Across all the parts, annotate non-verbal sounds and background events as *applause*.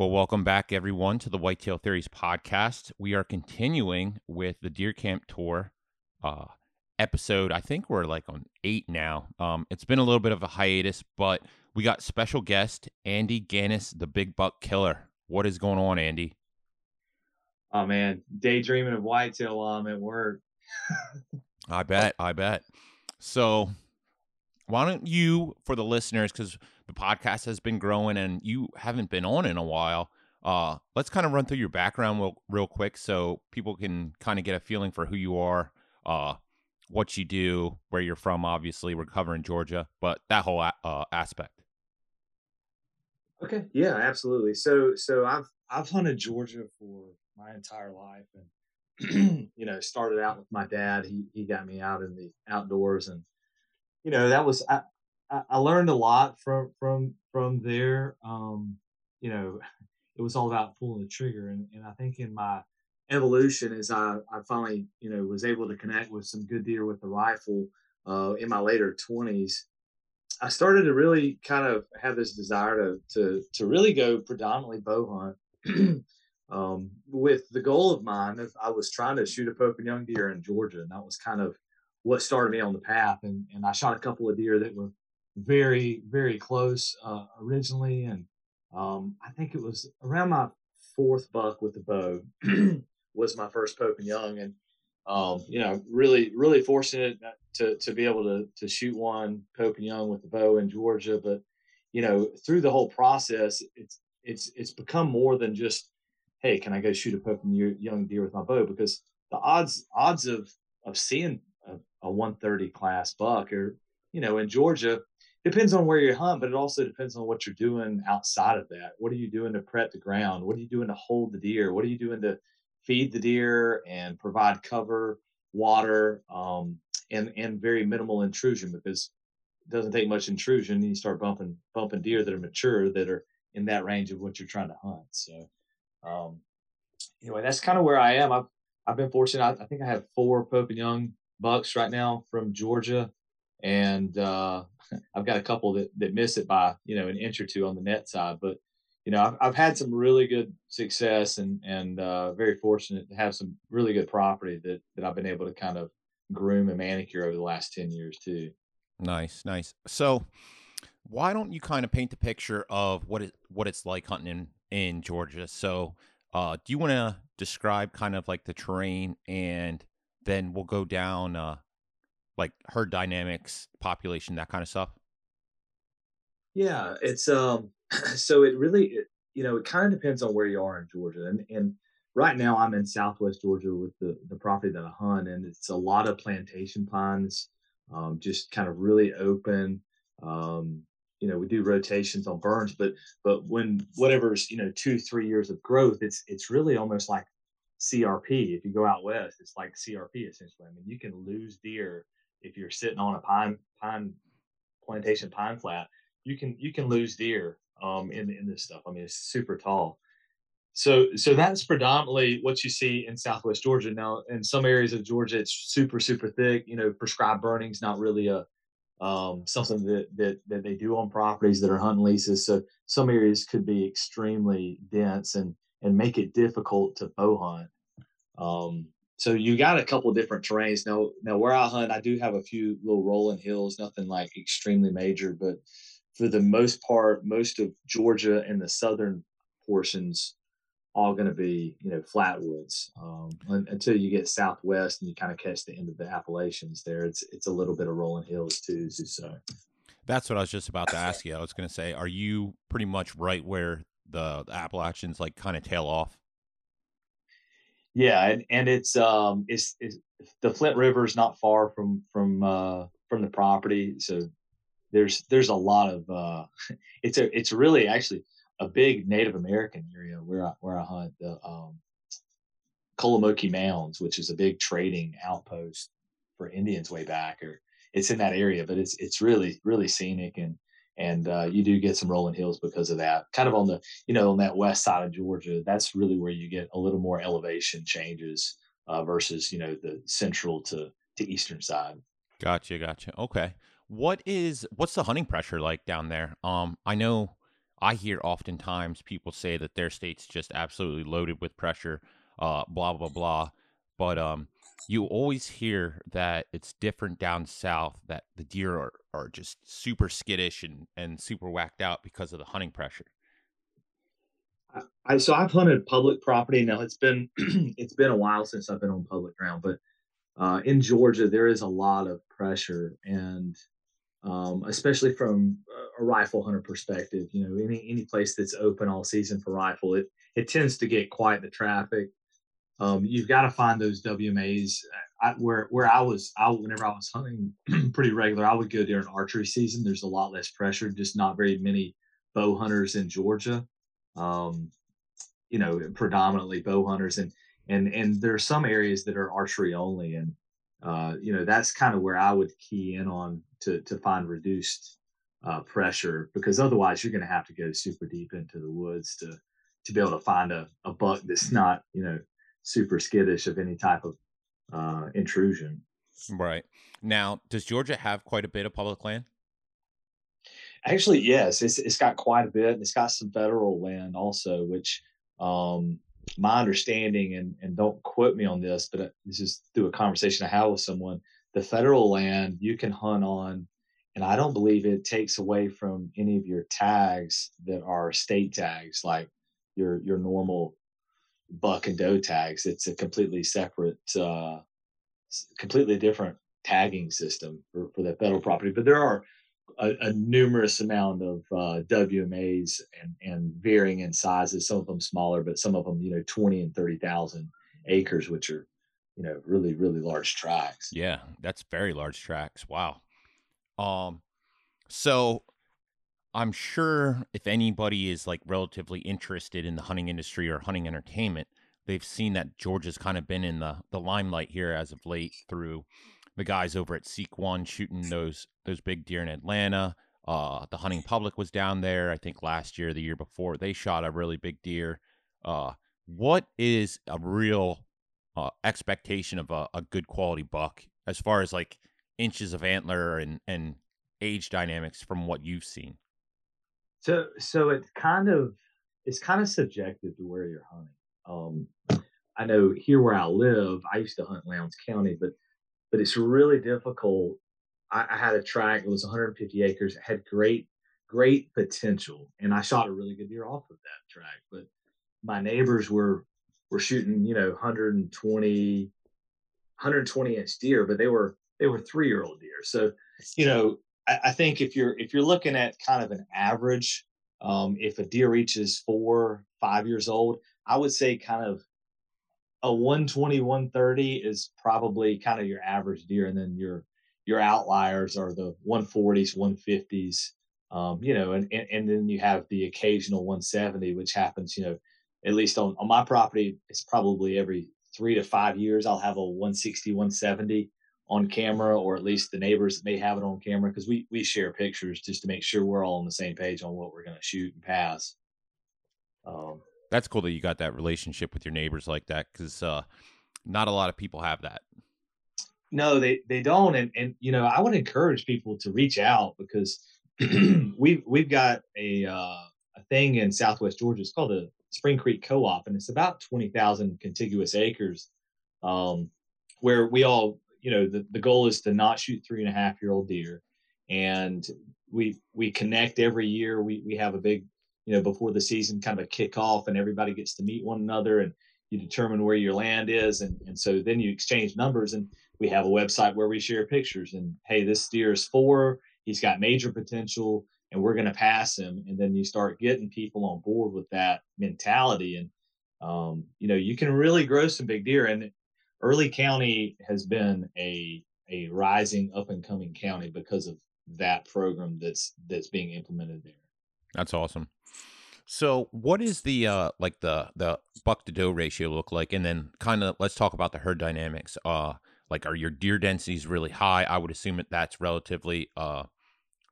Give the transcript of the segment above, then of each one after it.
Well, welcome back, everyone, to the Whitetail Theories podcast. We are continuing with the Deer Camp Tour uh, episode. I think we're like on eight now. Um, it's been a little bit of a hiatus, but we got special guest Andy Ganas, the Big Buck Killer. What is going on, Andy? Oh man, daydreaming of whitetail while I'm at work. I bet. I bet. So, why don't you, for the listeners, because the podcast has been growing and you haven't been on in a while, uh, let's kind of run through your background real, real quick so people can kind of get a feeling for who you are, uh, what you do, where you're from. Obviously, we're covering Georgia, but that whole uh, aspect. Okay. Yeah, absolutely. So, so I've I've hunted Georgia for my entire life, and *clears throat* you know, started out with my dad. He he got me out in the outdoors, and you know, that was I learned a lot from from from there. Um, you know, *laughs* it was all about pulling the trigger, and and I think in my evolution as I, I finally you know was able to connect with some good deer with the rifle uh, in my later 20s I started to really kind of have this desire to to to really go predominantly bow hunt, *clears throat* um, with the goal of mine. I was trying to shoot a pope and young deer in Georgia, and that was kind of what started me on the path. And and I shot a couple of deer that were very very close uh, originally, and um, I think it was around my fourth buck with the bow *clears throat* was my first pope and young, and um, you know, really, really fortunate to to be able to to shoot one Pope and Young with the bow in Georgia. But you know, through the whole process, it's it's it's become more than just, hey, can I go shoot a Pope and Young deer with my bow? Because the odds odds of of seeing a, a 130 class buck or you know in Georgia depends on where you hunt, but it also depends on what you're doing outside of that. What are you doing to prep the ground? What are you doing to hold the deer? What are you doing to feed the deer and provide cover, water, um, and and very minimal intrusion because it doesn't take much intrusion. You start bumping bumping deer that are mature that are in that range of what you're trying to hunt. So um, anyway, that's kind of where I am. I've I've been fortunate. I, I, think I have four Pope and Young bucks right now from Georgia, and uh, *laughs* I've got a couple that that miss it by you know an inch or two on the net side, but you know, I've, I've had some really good success and and uh, very fortunate to have some really good property that that I've been able to kind of groom and manicure over the last ten years too. Nice, nice. So, why don't you kind of paint the picture of what it what it's like hunting in in Georgia? So, uh, do you want to describe kind of like the terrain, and then we'll go down uh, like herd dynamics, population, that kind of stuff. Yeah, it's um *clears throat* so it really, you know, it kind of depends on where you are in Georgia. And, and right now I'm in Southwest Georgia with the, the property that I hunt, and it's a lot of plantation pines, um, just kind of really open. Um, you know, we do rotations on burns, but but when whatever's you know two three years of growth, it's it's really almost like CRP. If you go out west, it's like CRP essentially. I mean, you can lose deer if you're sitting on a pine pine plantation pine flat. You can you can lose deer um, in in this stuff. I mean, it's super tall. So so that's predominantly what you see in Southwest Georgia. Now, in some areas of Georgia, it's super super thick. You know, prescribed burning's not really a um, something that, that that they do on properties that are hunting leases. So some areas could be extremely dense and and make it difficult to bow hunt. Um, so you got a couple different terrains. Now now where I hunt, I do have a few little rolling hills, nothing like extremely major, but for the most part, most of Georgia and the southern portions all going to be, you know, flatwoods um, until you get southwest and you kind of catch the end of the Appalachians. There, it's it's a little bit of rolling hills too. So that's what I was just about to ask you. I was going to say, are you pretty much right where the Appalachians like kind of tail off? Yeah, and, and it's um it's, it's the Flint River is not far from from uh from the property, so there's there's a lot of uh, *laughs* it's a it's really actually a big Native American area where I where I hunt the um, Kolomoki Mounds, which is a big trading outpost for Indians way back. Or it's in that area, but it's it's really really scenic and and uh, you do get some rolling hills because of that. Kind of on the you know on that west side of Georgia, that's really where you get a little more elevation changes uh, versus you know the central to to eastern side. Gotcha, gotcha. Okay what is what's the hunting pressure like down there? Um, I know I hear oftentimes people say that their state's just absolutely loaded with pressure, uh, blah blah blah. But um, you always hear that it's different down south. That the deer are, are just super skittish and and super whacked out because of the hunting pressure. I, so I've hunted public property now. It's been *clears throat* it's been a while since I've been on public ground, but uh, in Georgia there is a lot of pressure, and um, especially from a rifle hunter perspective, you know, any any place that's open all season for rifle, it it tends to get quite the traffic. Um, you've got to find those WMAs. I, where where I was, I whenever I was hunting *clears throat* pretty regular, I would go during archery season. There's a lot less pressure, just not very many bow hunters in Georgia um, you know, predominantly bow hunters, and and and there are some areas that are archery only, and uh, you know that's kind of where I would key in on to to find reduced uh, pressure because otherwise you're going to have to go super deep into the woods to to be able to find a, a buck that's not you know super skittish of any type of uh, intrusion. Right now, does Georgia have quite a bit of public land? Actually, yes, it's it's got quite a bit, and it's got some federal land also, which um, my understanding, and and don't quote me on this, but uh, this is through a conversation I had with someone. The federal land you can hunt on, and I don't believe it takes away from any of your tags that are state tags, like your your normal buck and doe tags. It's a completely separate, uh, completely different tagging system for, for the federal property. But there are a, a numerous amount of uh, WMAs and, and varying in sizes. Some of them smaller, but some of them, you know, 20 and 30,000 acres, which are, you know, really, really large tracts. Yeah, that's very large tracts. Wow. Um, so I'm sure if anybody is like relatively interested in the hunting industry or hunting entertainment, they've seen that Georgia's kind of been in the the limelight here as of late through the guys over at Seek One shooting those those big deer in Atlanta. Uh, the hunting public was down there. I think last year, the year before, they shot a really big deer. Uh, what is a real uh, expectation of a, a good quality buck as far as like inches of antler and and age dynamics from what you've seen? So so it's kind of it's kind of subjective to where you're hunting. Um, I know here where I live, I used to hunt Lowndes County, but but it's really difficult. I, I had a track, it was 150 acres, it had great, great potential. And I shot a really good deer off of that track. But my neighbors were were shooting, you know, 120, 120 inch deer, but they were they were three year old deer. So, you know, I, think if you're if you're looking at kind of an average, um, if a deer reaches four, five years old, I would say kind of a 120 130 is probably kind of your average deer. And then your your outliers are the 140s 150s um, you know and, and and then you have the occasional 170 which happens you know at least on, on my property it's probably every three to five years i'll have a 160 170 on camera or at least the neighbors that may have it on camera because we we share pictures just to make sure we're all on the same page on what we're going to shoot and pass um, that's cool that you got that relationship with your neighbors like that because uh, not a lot of people have that. No, they they don't, and and you know I would encourage people to reach out because *clears throat* we've we've got a uh, a thing in Southwest Georgia. It's called the Spring Creek Co-op, and it's about twenty thousand contiguous acres, um, where we all you know the, the goal is to not shoot three and a half year old deer, and we we connect every year. We we have a big you know, before the season kind of a kickoff and everybody gets to meet one another and you determine where your land is. And, and so then you exchange numbers and we have a website where we share pictures and, Hey, this deer is four, he's got major potential and we're going to pass him. And then you start getting people on board with that mentality. And, um, you know, you can really grow some big deer and Early County has been a, a rising up and coming county because of that program that's, that's being implemented there. That's awesome. So, what is the uh like the the buck to doe ratio look like, and then kind of let's talk about the herd dynamics. Uh, like are your deer densities really high? I would assume that that's relatively uh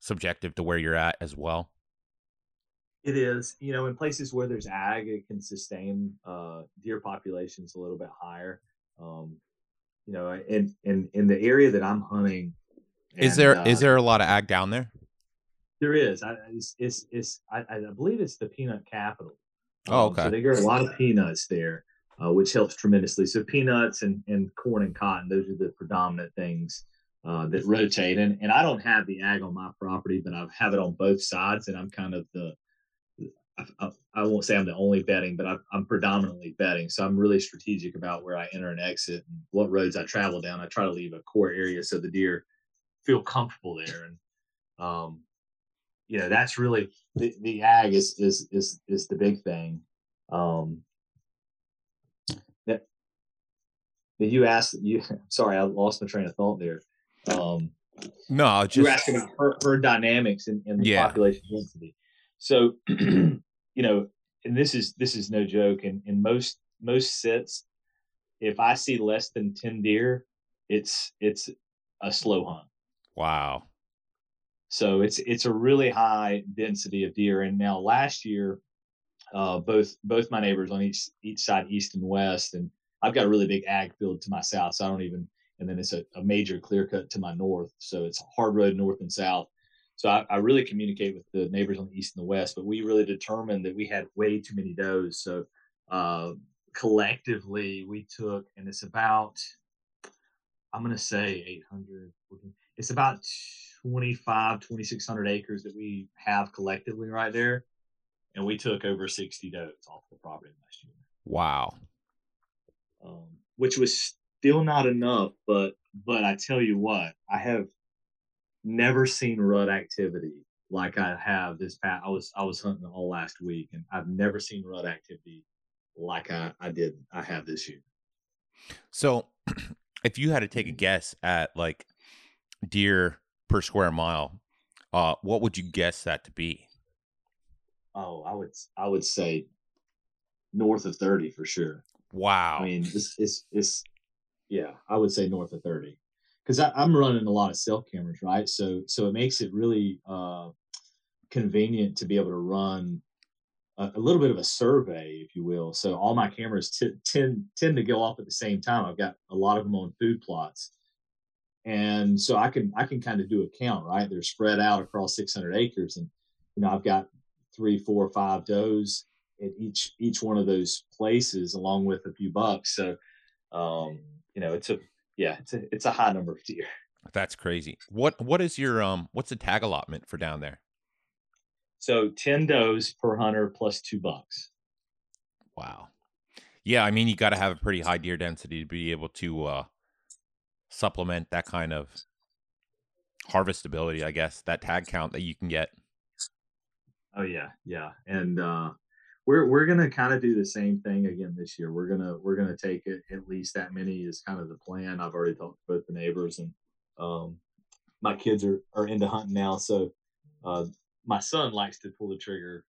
subjective to where you're at as well. It is, you know, in places where there's ag, it can sustain uh, deer populations a little bit higher. Um, you know, in in in the area that I'm hunting, is there uh, is there a lot of ag down there? There is. I, it's, it's, it's I, I believe it's the peanut capital. Oh, Um, okay. So they grow a lot of peanuts there, uh, which helps tremendously. So peanuts and, and corn and cotton, those are the predominant things uh, that rotate. And, and I don't have the ag on my property, but I have it on both sides. And I'm kind of the, I, I, won't say I'm the only betting, but I'm, I'm predominantly betting. So I'm really strategic about where I enter and exit and what roads I travel down. I try to leave a core area so the deer feel comfortable there. And, um, you know, that's really the, the ag is, is, is, is the big thing. Um, that, that you asked you, *laughs* sorry, I lost my train of thought there. Um, No, you were just asking about herd, herd dynamics and, and the Yeah. population density. So, *clears throat* you know, and this is this is no joke. And in most most sets, if I see less than ten deer, it's it's a slow hunt. wow. So it's it's a really high density of deer. And now last year, uh, both both my neighbors on each each side, east and west, and I've got a really big ag field to my south. So I don't even, and then it's a, a major clear cut to my north. So it's a hard road north and south. So I, I really communicate with the neighbors on the east and the west. But we really determined that we had way too many does. So uh, collectively, we took, and it's about, I'm going to say 800. It's about 25, 2,600 acres that we have collectively right there. And we took over 60 does off the property last year, Wow. um, which was still not enough. But but I tell you what, I have never seen rut activity like I have this past. I was I was hunting all last week, and I've never seen rut activity like I I did I have this year. So, *clears throat* if you had to take Mm-hmm. a guess at like deer per square mile, uh, what would you guess that to be? Oh, I would I would say north of 30 for sure. Wow. I mean, it's it's it's yeah, I would say north of thirty because I'm running a lot of cell cameras, right? So so it makes it really uh, convenient to be able to run a, a little bit of a survey, if you will. So all my cameras t- tend tend to go off at the same time. I've got a lot of them on food plots, and so I can I can kind of do a count, right? They're spread out across 600 acres, and you know I've got three, four, five does at each each one of those places, along with a few bucks. So, um, you know, it's a yeah, it's a it's a high number of deer. That's crazy. What what is your um what's the tag allotment for down there? So ten does per hunter plus two bucks. Wow. Yeah, I mean you got to have a pretty high deer density to be able to uh supplement that kind of harvestability, I guess, that tag count that you can get. Oh yeah, yeah, and uh, we're we're gonna kind of do the same thing again this year. We're gonna we're gonna take it at least that many is kind of the plan. I've already talked to both the neighbors, and um, my kids are are into hunting now. So uh, my son likes to pull the trigger,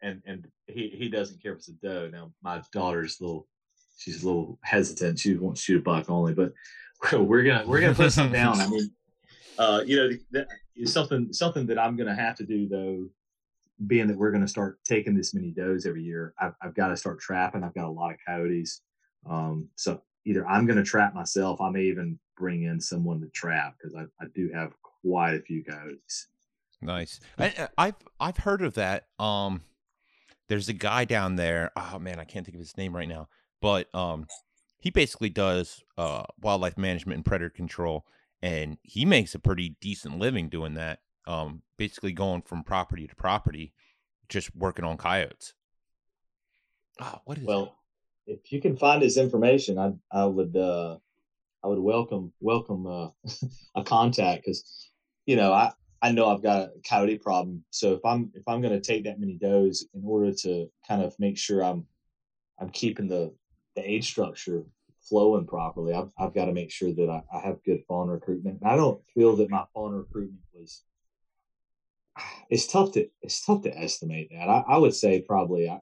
and and he he doesn't care if it's a doe. Now my daughter's a little she's a little hesitant. She wants to shoot a buck only, but *laughs* we're gonna we're gonna put some down. I mean, uh, you know, that is something something that I'm gonna have to do though being that we're going to start taking this many does every year, I've, I've got to start trapping. I've got a lot of coyotes. Um, so either I'm going to trap myself. I may even bring in someone to trap because I, I do have quite a few coyotes. Nice. I, uh, I've I've heard of that. Um, there's a guy down there. Oh man, I can't think of his name right now. But um, he basically does uh wildlife management and predator control, and he makes a pretty decent living doing that. Um, basically going from property to property, just working on coyotes. Oh, what is Well, if you can find his information, I I would uh, I would welcome welcome uh, *laughs* a contact because you know I I know I've got a coyote problem. So if I'm if I'm going to take that many does in order to kind of make sure I'm I'm keeping the the age structure flowing properly, I've I've got to make sure that I, I have good fawn recruitment. And I don't feel that my fawn recruitment was. It's tough to it's tough to estimate that. I, I would say probably I,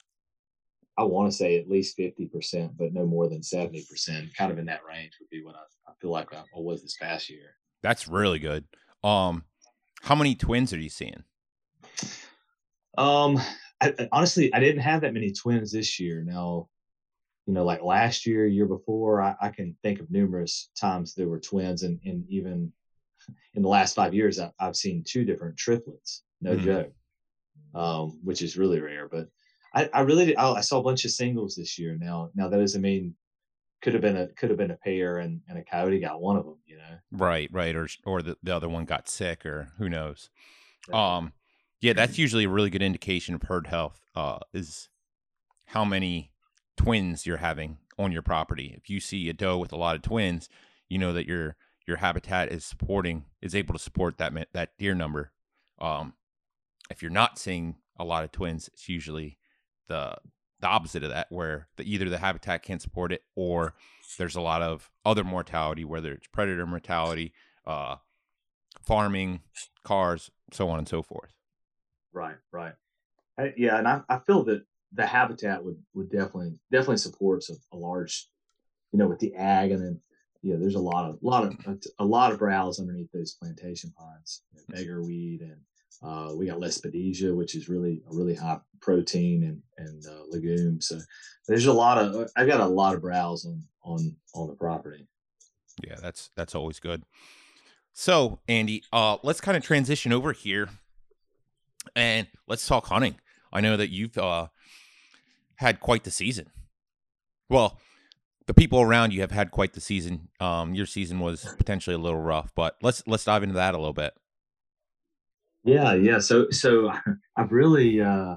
I want to say at least fifty percent, but no more than seventy percent. Kind of in that range would be what I, I feel like I, I was this past year. That's really good. Um, how many twins are you seeing? Um, I, honestly, I didn't have that many twins this year. Now, you know, like last year, year before, I, I can think of numerous times there were twins, and, and even in the last five years, I, I've seen two different triplets. No Mhm. joke, um, which is really rare. But I, I really I, I saw a bunch of singles this year. Now now that doesn't mean could have been a could have been a pair and, and a coyote got one of them. You know. Right, right, or or the, the other one got sick, or who knows. Right. Um, yeah, that's *clears throat* usually a really good indication of herd health. Uh, is how many twins you're having on your property. If you see a doe with a lot of twins, you know that your your habitat is supporting is able to support that that deer number. Um, if you're not seeing a lot of twins, it's usually the the opposite of that, where the, either the habitat can't support it or there's a lot of other mortality, whether it's predator mortality, uh, farming, cars, so on and so forth. Right, right. I, yeah, and I, I feel that the habitat would, would definitely definitely supports a, a large, you know, with the ag, and then you know, there's a lot of lot of a, lot of browse underneath those plantation pines, you know, beggarweed, and uh, we got lespedeza, which is really a really high protein and and uh, legume. So there's a lot of I've got a lot of browse on on on the property. Yeah, that's that's always good. So, Andy, uh, let's kind of transition over here, and let's talk hunting. I know that you've uh, had quite the season. Well, the people around you have had quite the season. Um, your season was potentially a little rough, but let's let's dive into that a little bit. Yeah, yeah. So so *laughs* I've really uh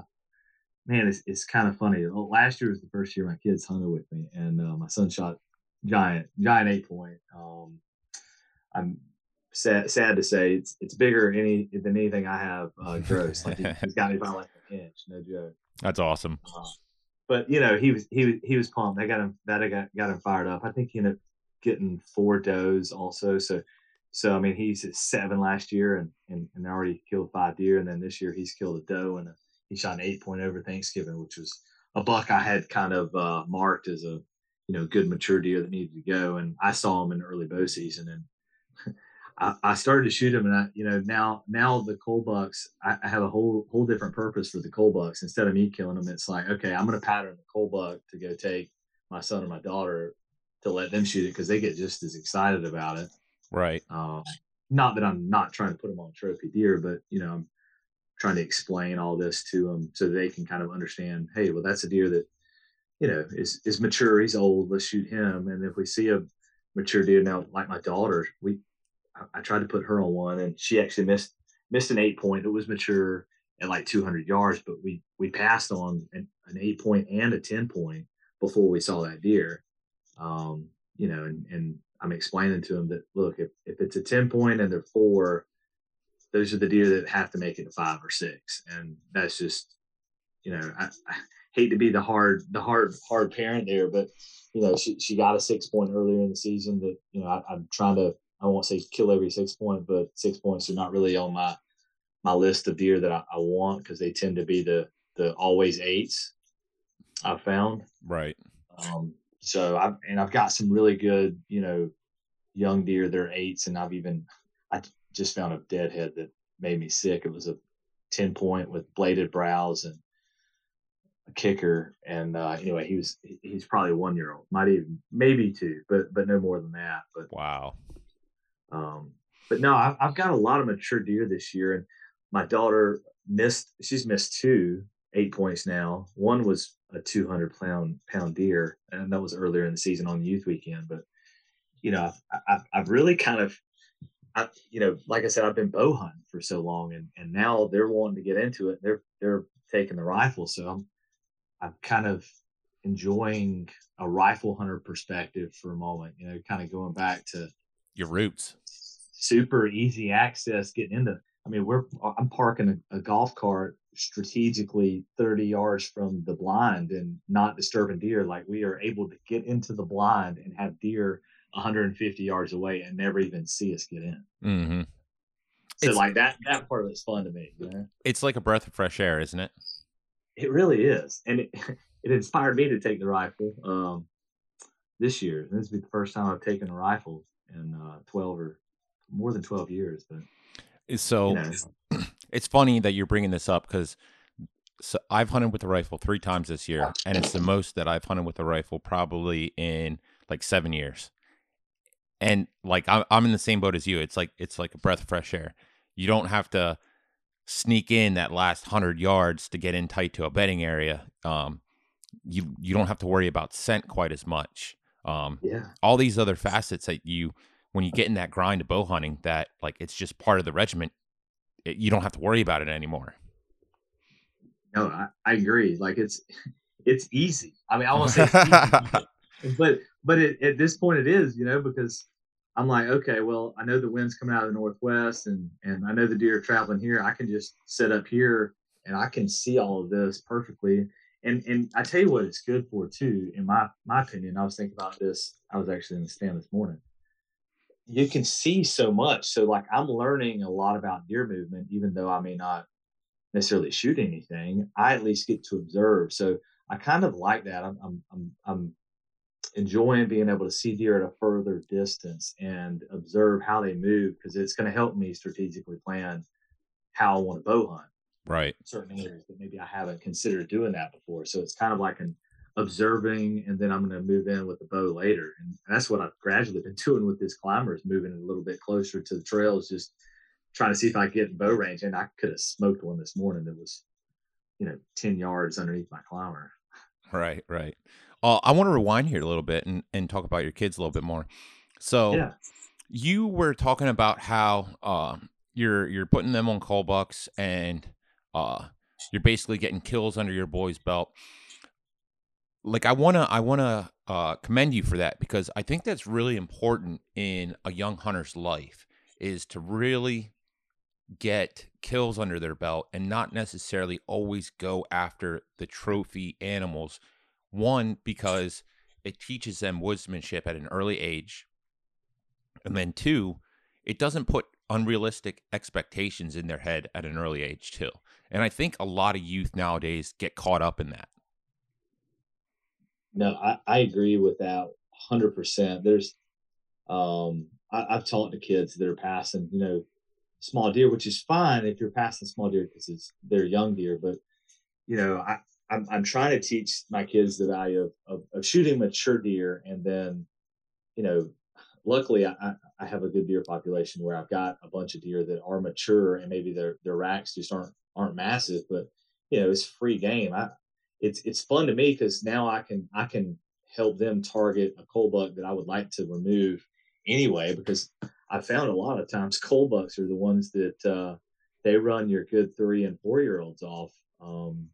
man, it's it's kind of funny. Last year was the first year my kids hunted with me, and uh, my son shot giant giant eight point. Um, I'm sad sad to say it's it's bigger any than anything I have uh, gross. Like he, has got me by like an inch, no joke. That's awesome. Uh, but you know he was he was he was pumped. I got him that I got got him fired up. I think he ended up getting four does also. So so I mean he's at seven last year and and, and already killed five deer, and then this year he's killed a doe and a, he shot an eight point over Thanksgiving, which was a buck I had kind of uh, marked as a you know good mature deer that needed to go, and I saw him in early bow season and. *laughs* I, started to shoot him, and I, you know, now now the cull bucks, I, have a whole whole different purpose for the cull bucks. Instead of me killing them, it's like, okay, I'm going to pattern the cull buck to go take my son or my daughter to let them shoot it because they get just as excited about it. Right. Um, not that I'm not trying to put them on trophy deer, but you know, I'm trying to explain all this to them so they can kind of understand. Hey, well, that's a deer that you know is is mature. He's old. Let's shoot him. And if we see a mature deer now, like my daughter, we I, I tried to put her on one, and she actually missed missed an eight point. It was mature at like 200 yards, but we we passed on an, an eight point and a 10 point before we saw that deer. Um, you know, and, and I'm explaining to them that look, if, if it's a 10 point and they're four, those are the deer that have to make it to five or six. And that's just, you know, I, I hate to be the hard, the hard, hard parent there, but you know, she, she got a six point earlier in the season that, you know, I, I'm trying to, I won't say kill every six point, but six points are not really on my, my list of deer that I, I want because they tend to be the, the always eights I found. Right. Um, so I've and I've got some really good, you know, young deer. They're eights, and I've even I just found a deadhead that made me sick. It was a ten point with bladed brows and a kicker. And uh, anyway, he was he's probably one year old, might even maybe two, but but no more than that. But Wow. um, but no, I've, I've got a lot of mature deer this year, and my daughter missed. She's missed two eight points now. One was a 200 pound pound deer, and that was earlier in the season on the youth weekend. But you know, I've, I've, really kind of, I, you know, like I said, I've been bow hunting for so long, and and now they're wanting to get into it. They're they're taking the rifle, so I'm I'm kind of enjoying a rifle hunter perspective for a moment. You know, kind of going back to Your roots. super easy access getting into. I mean, we're I'm parking a, a golf cart strategically 30 yards from the blind and not disturbing deer. Like we are able to get into the blind and have deer 150 yards away and never even see us get in. Mm-hmm. So It's- like that that part of it's fun to me. You know, It's like a breath of fresh air, isn't it? it really is, and it *laughs* it inspired me to take the rifle um, this year. This will be the first time I've taken a rifle in uh, 12 or more than 12 years. But So you know, it's funny that you're bringing this up because so I've hunted with a rifle three times this year, and it's the most that I've hunted with a rifle probably in like seven years. And like I'm, I'm in the same boat as you. It's like it's like a breath of fresh air. You don't have to sneak in that last hundred yards to get in tight to a bedding area, um, you you don't have to worry about scent quite as much. Um, Yeah. all these other facets that you when you get in that grind of bow hunting that like it's just part of the regiment it, you don't have to worry about it anymore No, I, I agree. Like it's *laughs* it's easy. I mean, I won't say it's easy, *laughs* but but it, at this point it is, you know, because I'm like, okay, well, I know the wind's coming out of the northwest, and and I know the deer are traveling here. I can just set up here and I can see all of this perfectly. And and I tell you what, it's good for too, in my my opinion. I was thinking about this. I was actually in the stand this morning. You can see so much. So like I'm learning a lot about deer movement, even though I may not necessarily shoot anything. I at least get to observe. So I kind of like that. I'm I'm I'm, I'm enjoying being able to see deer at a further distance and observe how they move because it's going to help me strategically plan how I want to bow hunt right certain areas that maybe I haven't considered doing that before. So it's kind of like an observing, and then I'm going to move in with the bow later. And that's what I've gradually been *laughs* doing with this climber is moving a little bit closer to the trails, just trying to see if I get bow range. And I could have smoked one this morning that was, you know, 10 yards underneath my climber. right right uh, i want to rewind here a little bit and, and talk about your kids a little bit more so Yeah. you were talking about how uh, you're you're putting them on cull bucks and uh, you're basically getting kills under your boy's belt. Like I wanna I wanna uh, commend you for that because I think that's really important in a young hunter's life is to really get kills under their belt and not necessarily always go after the trophy animals. One because it teaches them woodsmanship at an early age. And then two, it doesn't put unrealistic expectations in their head at an early age too. And I think a lot of youth nowadays get caught up in that. No, I, I agree with that 100%. There's, um, I, I've taught the kids that are passing, you know, small deer, which is fine if you're passing small deer because it's they're young deer. But you know, I, I'm I'm trying to teach my kids the value of, of, of shooting mature deer, and then, you know, luckily I- I have a good deer population where I've got a bunch of deer that are mature, and maybe their their racks just aren't aren't massive, but you know, it's free game. I it's it's fun to me because now I can I can help them target a cull buck that I would like to remove anyway because I found a lot of times cull bucks are the ones that uh, they run your good three and four year olds off um,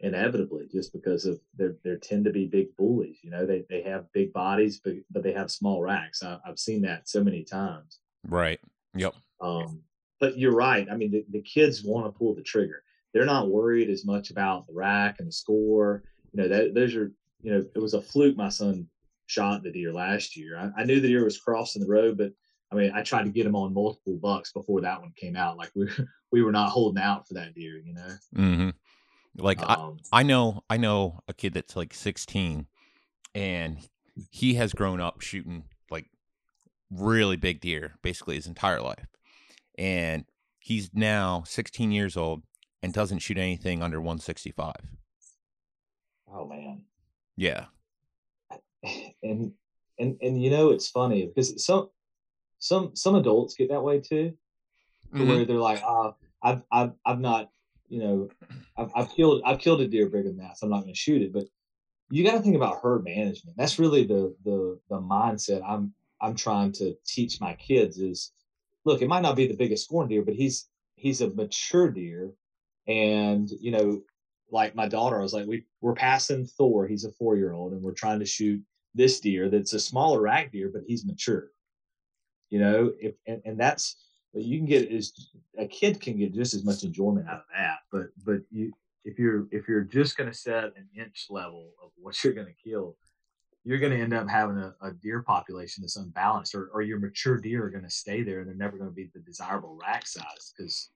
inevitably just because of they they tend to be big bullies. You know, they they have big bodies, but but they have small racks. I, I've seen that so many times. Right. Yep. Um, but you're right. I mean, the, the kids want to pull the trigger. They're not worried as much about the rack and the score. You know, that those are, you know, it was a fluke my son shot the deer last year. I, I knew the deer was crossing the road, but I mean, I tried to get him on multiple bucks before that one came out. Like we *laughs* we were not holding out for that deer, you know. Mm-hmm. Like I, Um, I know I know a kid that's like 16 and he has grown up shooting like really big deer basically his entire life. And he's now 16 years old and doesn't shoot anything under 165. oh man, Yeah. *laughs* and and and you know it's funny because some some some adults get that way too. to Mhm. where they're like, ah, I've, I've, I've not, you know, I've, I've killed, I've killed a deer bigger than that, so I'm not going to shoot it. But you got to think about herd management. That's really the, the, the mindset I'm, I'm trying to teach my kids is, look, it might not be the biggest scoring deer, but he's, he's a mature deer, and you know, like my daughter, I was like, we, we're passing Thor. He's a four year old, and we're trying to shoot this deer that's a smaller rack deer, but he's mature. You know, if and, and that's you can get is a kid can get just as much enjoyment out of that. But but you if you're if you're just going to set an inch level of what you're going to kill, you're going to end up having a, a deer population that's unbalanced, or or your mature deer are going to stay there and they're never going to be the desirable rack size because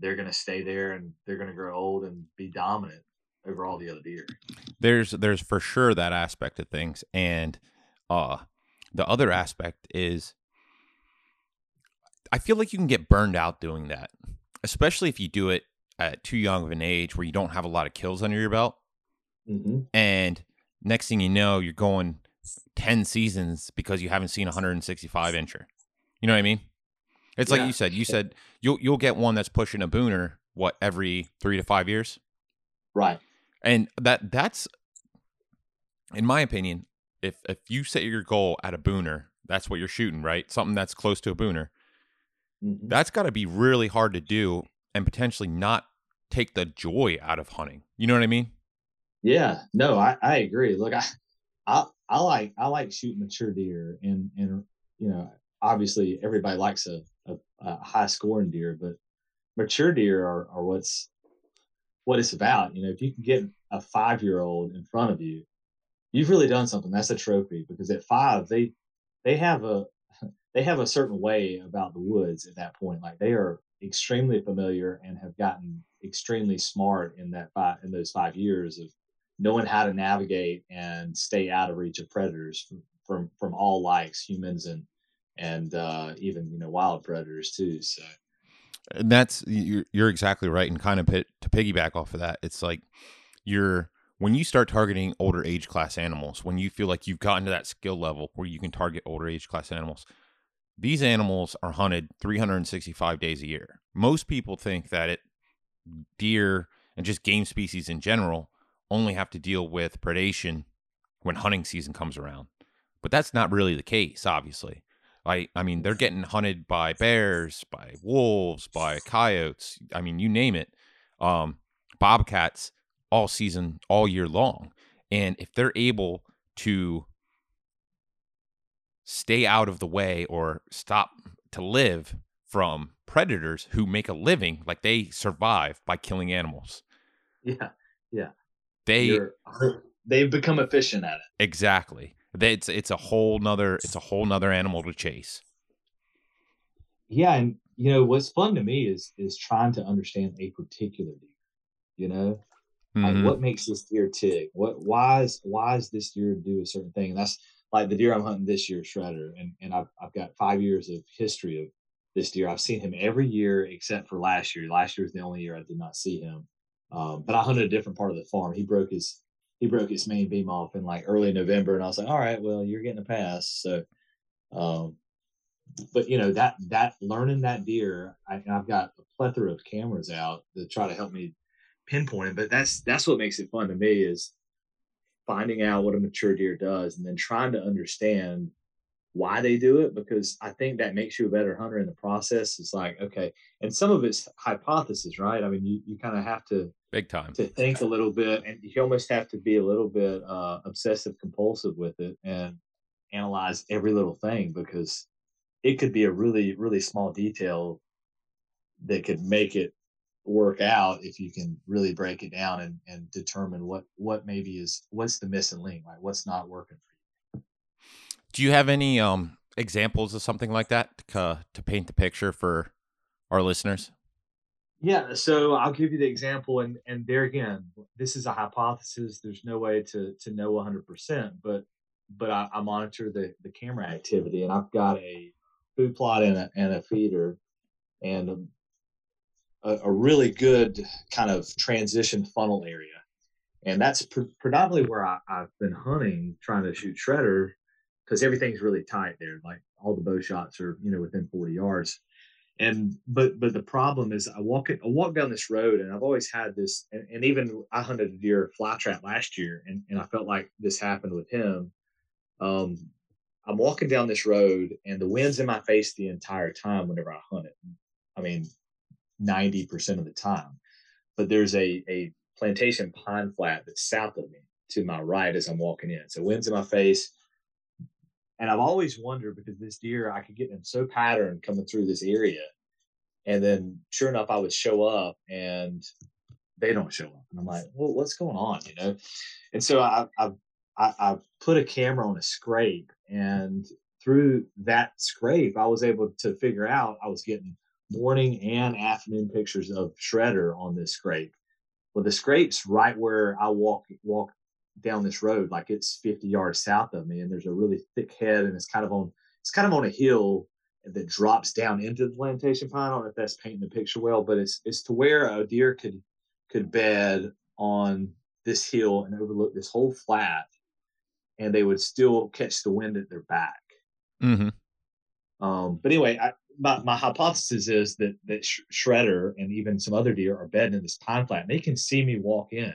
they're going to stay there and they're going to grow old and be dominant over all the other deer. there's there's for sure that aspect of things and uh the other aspect is i feel like you can get burned out doing that especially if you do it at too young of an age where you don't have a lot of kills under your belt Mm-hmm. and next thing you know you're going 10 seasons because you haven't seen a 165 incher you know what i mean it's like Yeah. you said you said you'll you'll get one that's pushing a booner what every three to five years, Right. and that that's, in my opinion, if if you set your goal at a booner, that's what you're shooting, right? Something that's close to a booner. Mhm. That's got to be really hard to do, and potentially not take the joy out of hunting. You know what I mean? Yeah, no, I, I agree. Look, I, I I like I like shooting mature deer, and and you know, obviously everybody likes a, a, a high scoring deer, but mature deer are, are what's what it's about. You know, if you can get a five year old in front of you, you've really done something. That's a trophy because at five they they have a *laughs* they have a certain way about the woods at that point. Like they are extremely familiar and have gotten extremely smart in that five in those five years of knowing how to navigate and stay out of reach of predators from from, from all likes, humans and and uh, even you know wild predators too. So And that's you're, you're exactly right. And kind of pit, to piggyback off of that, it's like you're when you start targeting older age class animals, when you feel like you've gotten to that skill level where you can target older age class animals, these animals are hunted 365 days a year. Most people think that it deer and just game species in general only have to deal with predation when hunting season comes around. But that's not really the case, obviously. I, I mean, they're getting hunted by bears, by wolves, by coyotes. I mean, you name it. Um, bobcats all season, all year long. And if they're able to stay out of the way or stop to live from predators who make a living, like they survive by killing animals, yeah, yeah. they you're, *laughs* they've become efficient at it. exactly. It's it's a whole nother it's a whole nother animal to chase. Yeah, and you know what's fun to me is is trying to understand a particular deer. You know, like Mhm. what makes this deer tick? What why is why is this deer do a certain thing? And that's like the deer I'm hunting this year, Shredder, and and I've I've got five years of history of this deer. I've seen him every year except for last year. Last year was the only year I did not see him. Um, but I hunted a different part of the farm. He broke his he broke his main beam off in like early November, and I was like, all right, well, you're getting a pass. So, um, but you know that that learning that deer, I, I've got a plethora of cameras out to try to help me pinpoint it. But that's that's what makes it fun to me is finding out what a mature deer does, and then trying to understand why they do it because I think that makes you a better hunter in the process. It's like okay, and some of it's hypothesis, right? I mean, you you kind of have to Big time. to think a little bit and you almost have to be a little bit uh, obsessive compulsive with it and analyze every little thing because it could be a really really small detail that could make it work out if you can really break it down and, and determine what what maybe is what's the missing link like what's not working for you Do you have any um examples of something like that to, to paint the picture for our listeners? Yeah, so I'll give you the example, and and there again, this is a hypothesis. There's no way to to know 100, percent but but I, I monitor the the camera activity, and I've got a food plot and a and a feeder, and a, a really good kind of transition funnel area, and that's pre- predominantly where I, I've been hunting, trying to shoot shredder, because everything's really tight there. Like all the bow shots are you know within 40 yards and but but the problem is I walk it I walk down this road and I've always had this and, and even I hunted a deer fly trap last year and, and I felt like this happened with him. Um I'm walking down this road and the wind's in my face the entire time whenever I hunt it. I mean 90% of the time. But there's a a plantation pine flat that's south of me to my right as I'm walking in. So wind's in my face. And I've always wondered because this deer, I could get them so patterned coming through this area. And then sure enough, I would show up and they don't show up. And I'm like, well, what's going on? You know? And so I, I, I, I put a camera on a scrape and through that scrape, I was able to figure out I was getting morning and afternoon pictures of shredder on this scrape. Well, the scrape's right where I walk, walk down this road like it's 50 yards south of me and there's a really thick head and it's kind of on it's kind of on a hill that drops down into the plantation pine. I don't know if that's painting the picture well, but it's it's to where a deer could could bed on this hill and overlook this whole flat and they would still catch the wind at their back. Mm-hmm. Um, but anyway, I, my, my hypothesis is that that shredder and even some other deer are bedding in this pine flat and they can see me walk in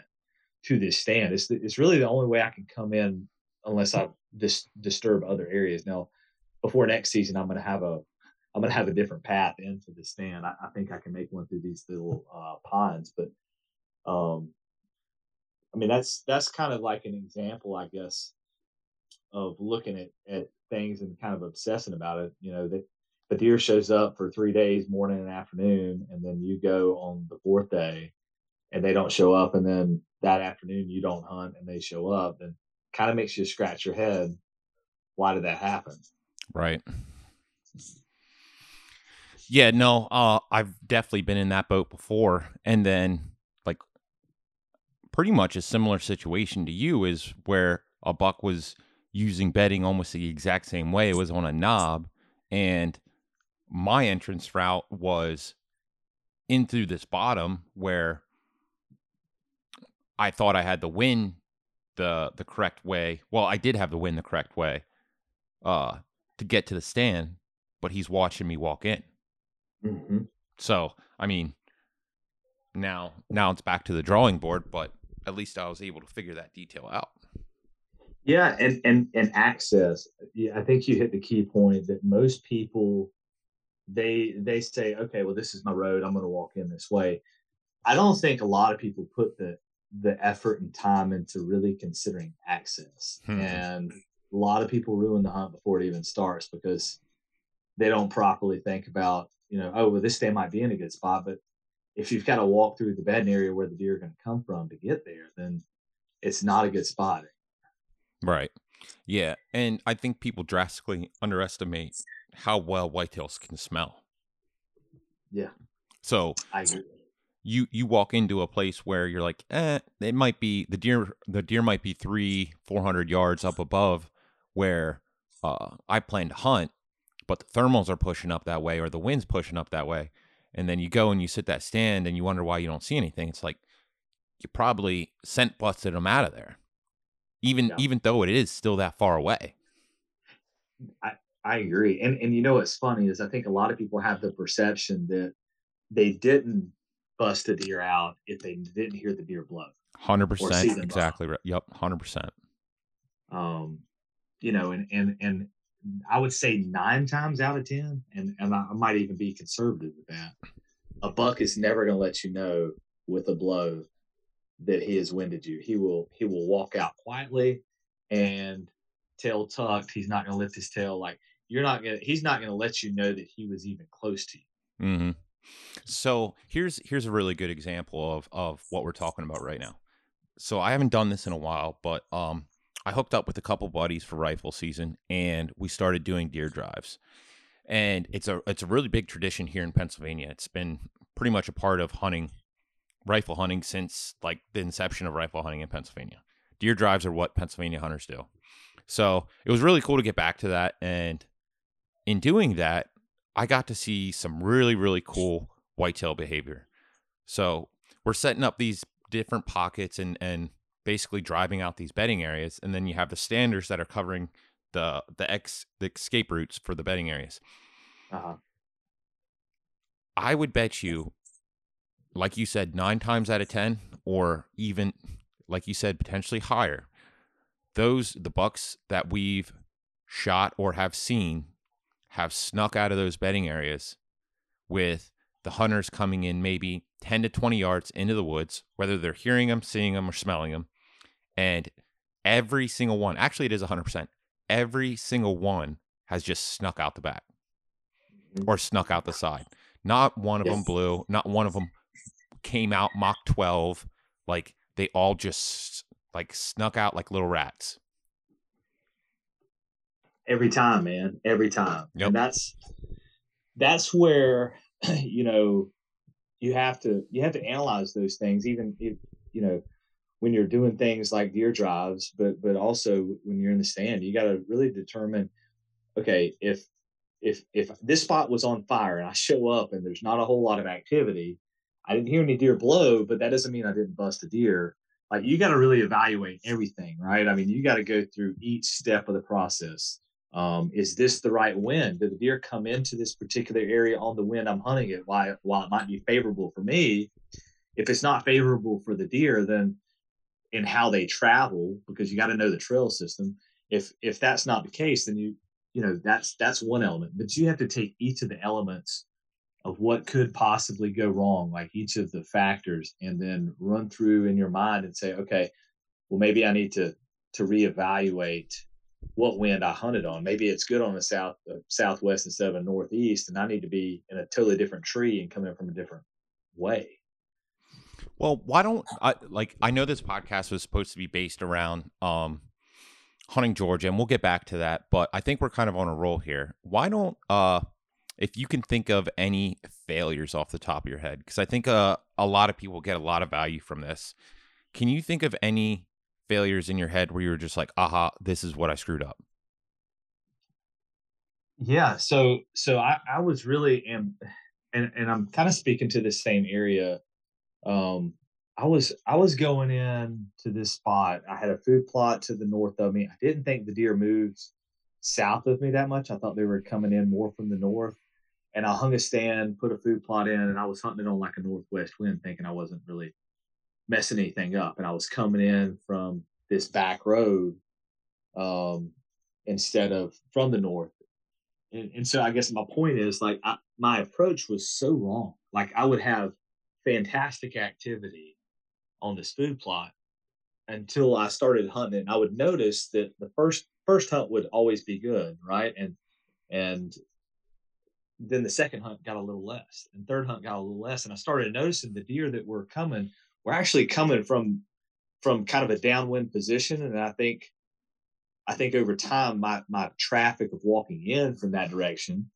to this stand. It's, it's really the only way i can come in unless i dis- disturb other areas. Now before next season i'm going to have a i'm going to have a different path into the stand. I, I, think i can make one through these little uh, pines but um i mean that's that's kind of like an example i guess of looking at, at things and kind of obsessing about it you know that the deer shows up for three days, morning and afternoon, and then you go on the fourth day and they don't show up, and then that afternoon you don't hunt and they show up, then kind of makes you scratch your head. Why did that happen? Right. Yeah, no, uh, I've definitely been in that boat before. And then, like, pretty much a similar situation to you is where a buck was using bedding almost the exact same way. It was on a knob, and my entrance route was in through this bottom where I thought I had the win the the correct way. Well, I did have the win the correct way uh to get to the stand, but he's watching me walk in. Mm-hmm. So, I mean, now now it's back to the drawing board, but at least I was able to figure that detail out. Yeah, and and and access. I think you hit the key point that most people they they say, okay, well, this is my road. I'm going to walk in this way. I don't think a lot of people put the the effort and time into really considering access, hmm. and a lot of people ruin the hunt before it even starts because they don't properly think about, you know, oh, well, this day might be in a good spot, but if you've got to walk through the bedding area where the deer are going to come from to get there, then it's not a good spot. Right. Yeah, and I think people drastically underestimate how well whitetails can smell. Yeah. So I agree. You you walk into a place where you're like, eh, it might be the deer the deer might be three, four hundred yards up above where uh, I plan to hunt, but the thermals are pushing up that way or the wind's pushing up that way. And then you go and you sit that stand and you wonder why you don't see anything. It's like you probably scent busted them out of there. Even yeah. even though it is still that far away. I, I agree. And and you know what's funny is I think a lot of people have the perception that they didn't bust a deer out if they didn't hear the deer blow. Hundred percent, exactly right. Yep, hundred percent. Um, you know, and and and I would say nine times out of ten, and and I, might even be conservative with that. A buck is never going to let you know with a blow that he has winded you. He will he will walk out quietly and tail tucked. He's not going to lift his tail like you're not gonna he's not gonna let you know that he was even close to you mm-hmm. So here's here's a really good example of of what we're talking about right now. So i haven't done this in a while but um i hooked up with a couple buddies for rifle season and we started doing deer drives. And it's a it's a really big tradition here in pennsylvania. It's been pretty much a part of hunting rifle hunting since like the inception of rifle hunting in pennsylvania. Deer drives are what pennsylvania hunters do. So it was really cool to get back to that and in doing that, I got to see some really, really cool whitetail behavior. So we're setting up these different pockets and, and basically driving out these bedding areas. And then you have the standers that are covering the the ex the escape routes for the bedding areas. Uh-huh. I would bet you, like you said, nine times out of ten, or even like you said, potentially higher, those the bucks that we've shot or have seen have snuck out of those bedding areas with the hunters coming in maybe 10 to 20 yards into the woods, whether they're hearing them, seeing them, or smelling them. And every single one, actually, it is 100%, every single one has just snuck out the back mm-hmm. or snuck out the side. Not one of yes. them blew, not one of them came out Mach 12. Like they all just like snuck out like little rats every time, man, every time. Yep. And that's that's where *clears throat* you know you have to you have to analyze those things, even if you know when you're doing things like deer drives, but but also when you're in the stand, you got to really determine, okay, if if if this spot was on fire and I show up and there's not a whole lot of activity, I didn't hear any deer blow, but that doesn't mean I didn't bust a deer. Like you got to really evaluate everything, right? I mean, you got to go through each step of the process Um, is this the right wind? Did the deer come into this particular area on the wind I'm hunting it? While while it might be favorable for me, if it's not favorable for the deer, then in how they travel, because you got to know the trail system. If if that's not the case, then you you know that's that's one element. But you have to take each of the elements of what could possibly go wrong, like each of the factors, and then run through in your mind and say, okay, well maybe I need to to reevaluate what wind I hunted on. Maybe it's good on the south uh, southwest instead of a northeast, and I need to be in a totally different tree and coming from a different way. Well, why don't I like I know this podcast was supposed to be based around um hunting Georgia and we'll get back to that, but I think we're kind of on a roll here. Why don't uh if you can think of any failures off the top of your head because I think uh, a lot of people get a lot of value from this. Can you think of any failures in your head where you were just like, "Aha, this is what I screwed up"? Yeah, so so I, I was really am, and and I'm kind of speaking to the same area. Um, I was I was going in to this spot. I had a food plot to the north of me. I didn't think the deer moved south of me that much. I thought they were coming in more from the north. And I hung a stand, put a food plot in, and I was hunting it on like a northwest wind, thinking I wasn't really messing anything up. And I was coming in from this back road um, instead of from the north and, and so I guess my point is like I, my approach was so wrong. Like I would have fantastic activity on this food plot until I started hunting. And I would notice that the first first hunt would always be good, right? And and then the second hunt got a little less, and third hunt got a little less. And I started noticing the deer that were coming were actually coming from from kind of a downwind position. And I think I think over time, my my traffic of walking in from that direction,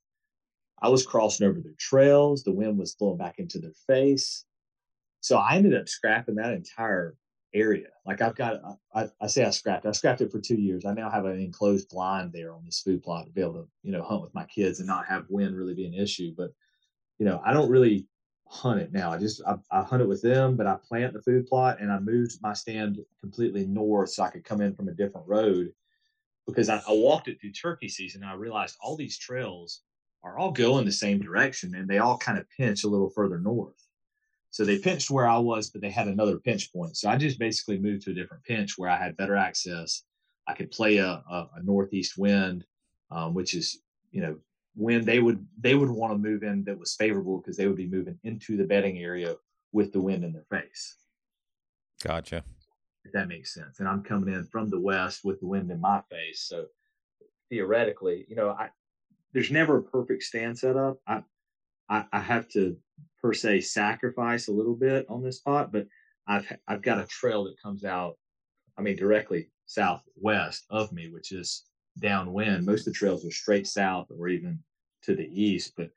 I was crossing over their trails. The wind was blowing back into their face, so I ended up scrapping that entire area. Like I've got, I, I say I scrapped. I scrapped it for two years. I now have an enclosed blind there on this food plot to be able to, you know, hunt with my kids and not have wind really be an issue. But, you know, I don't really hunt it now. I just I, I hunt it with them, but I plant the food plot and I moved my stand completely north so I could come in from a different road because I, I walked it through turkey season and I realized all these trails are all going the same direction and they all kind of pinch a little further north. So they pinched where I was, but they had another pinch point. So I just basically moved to a different pinch where I had better access. I could play a, a, a northeast wind, um, which is you know when they would they would want to move in that was favorable because they would be moving into the bedding area with the wind in their face. Gotcha if that makes sense. And I'm coming in from the west with the wind in my face. So theoretically, you know, I there's never a perfect stand setup. I, I I have to per se sacrifice a little bit on this spot, but I've I've got a trail that comes out, I mean, directly southwest of me, which is downwind. Most of the trails are straight south or even to the east, but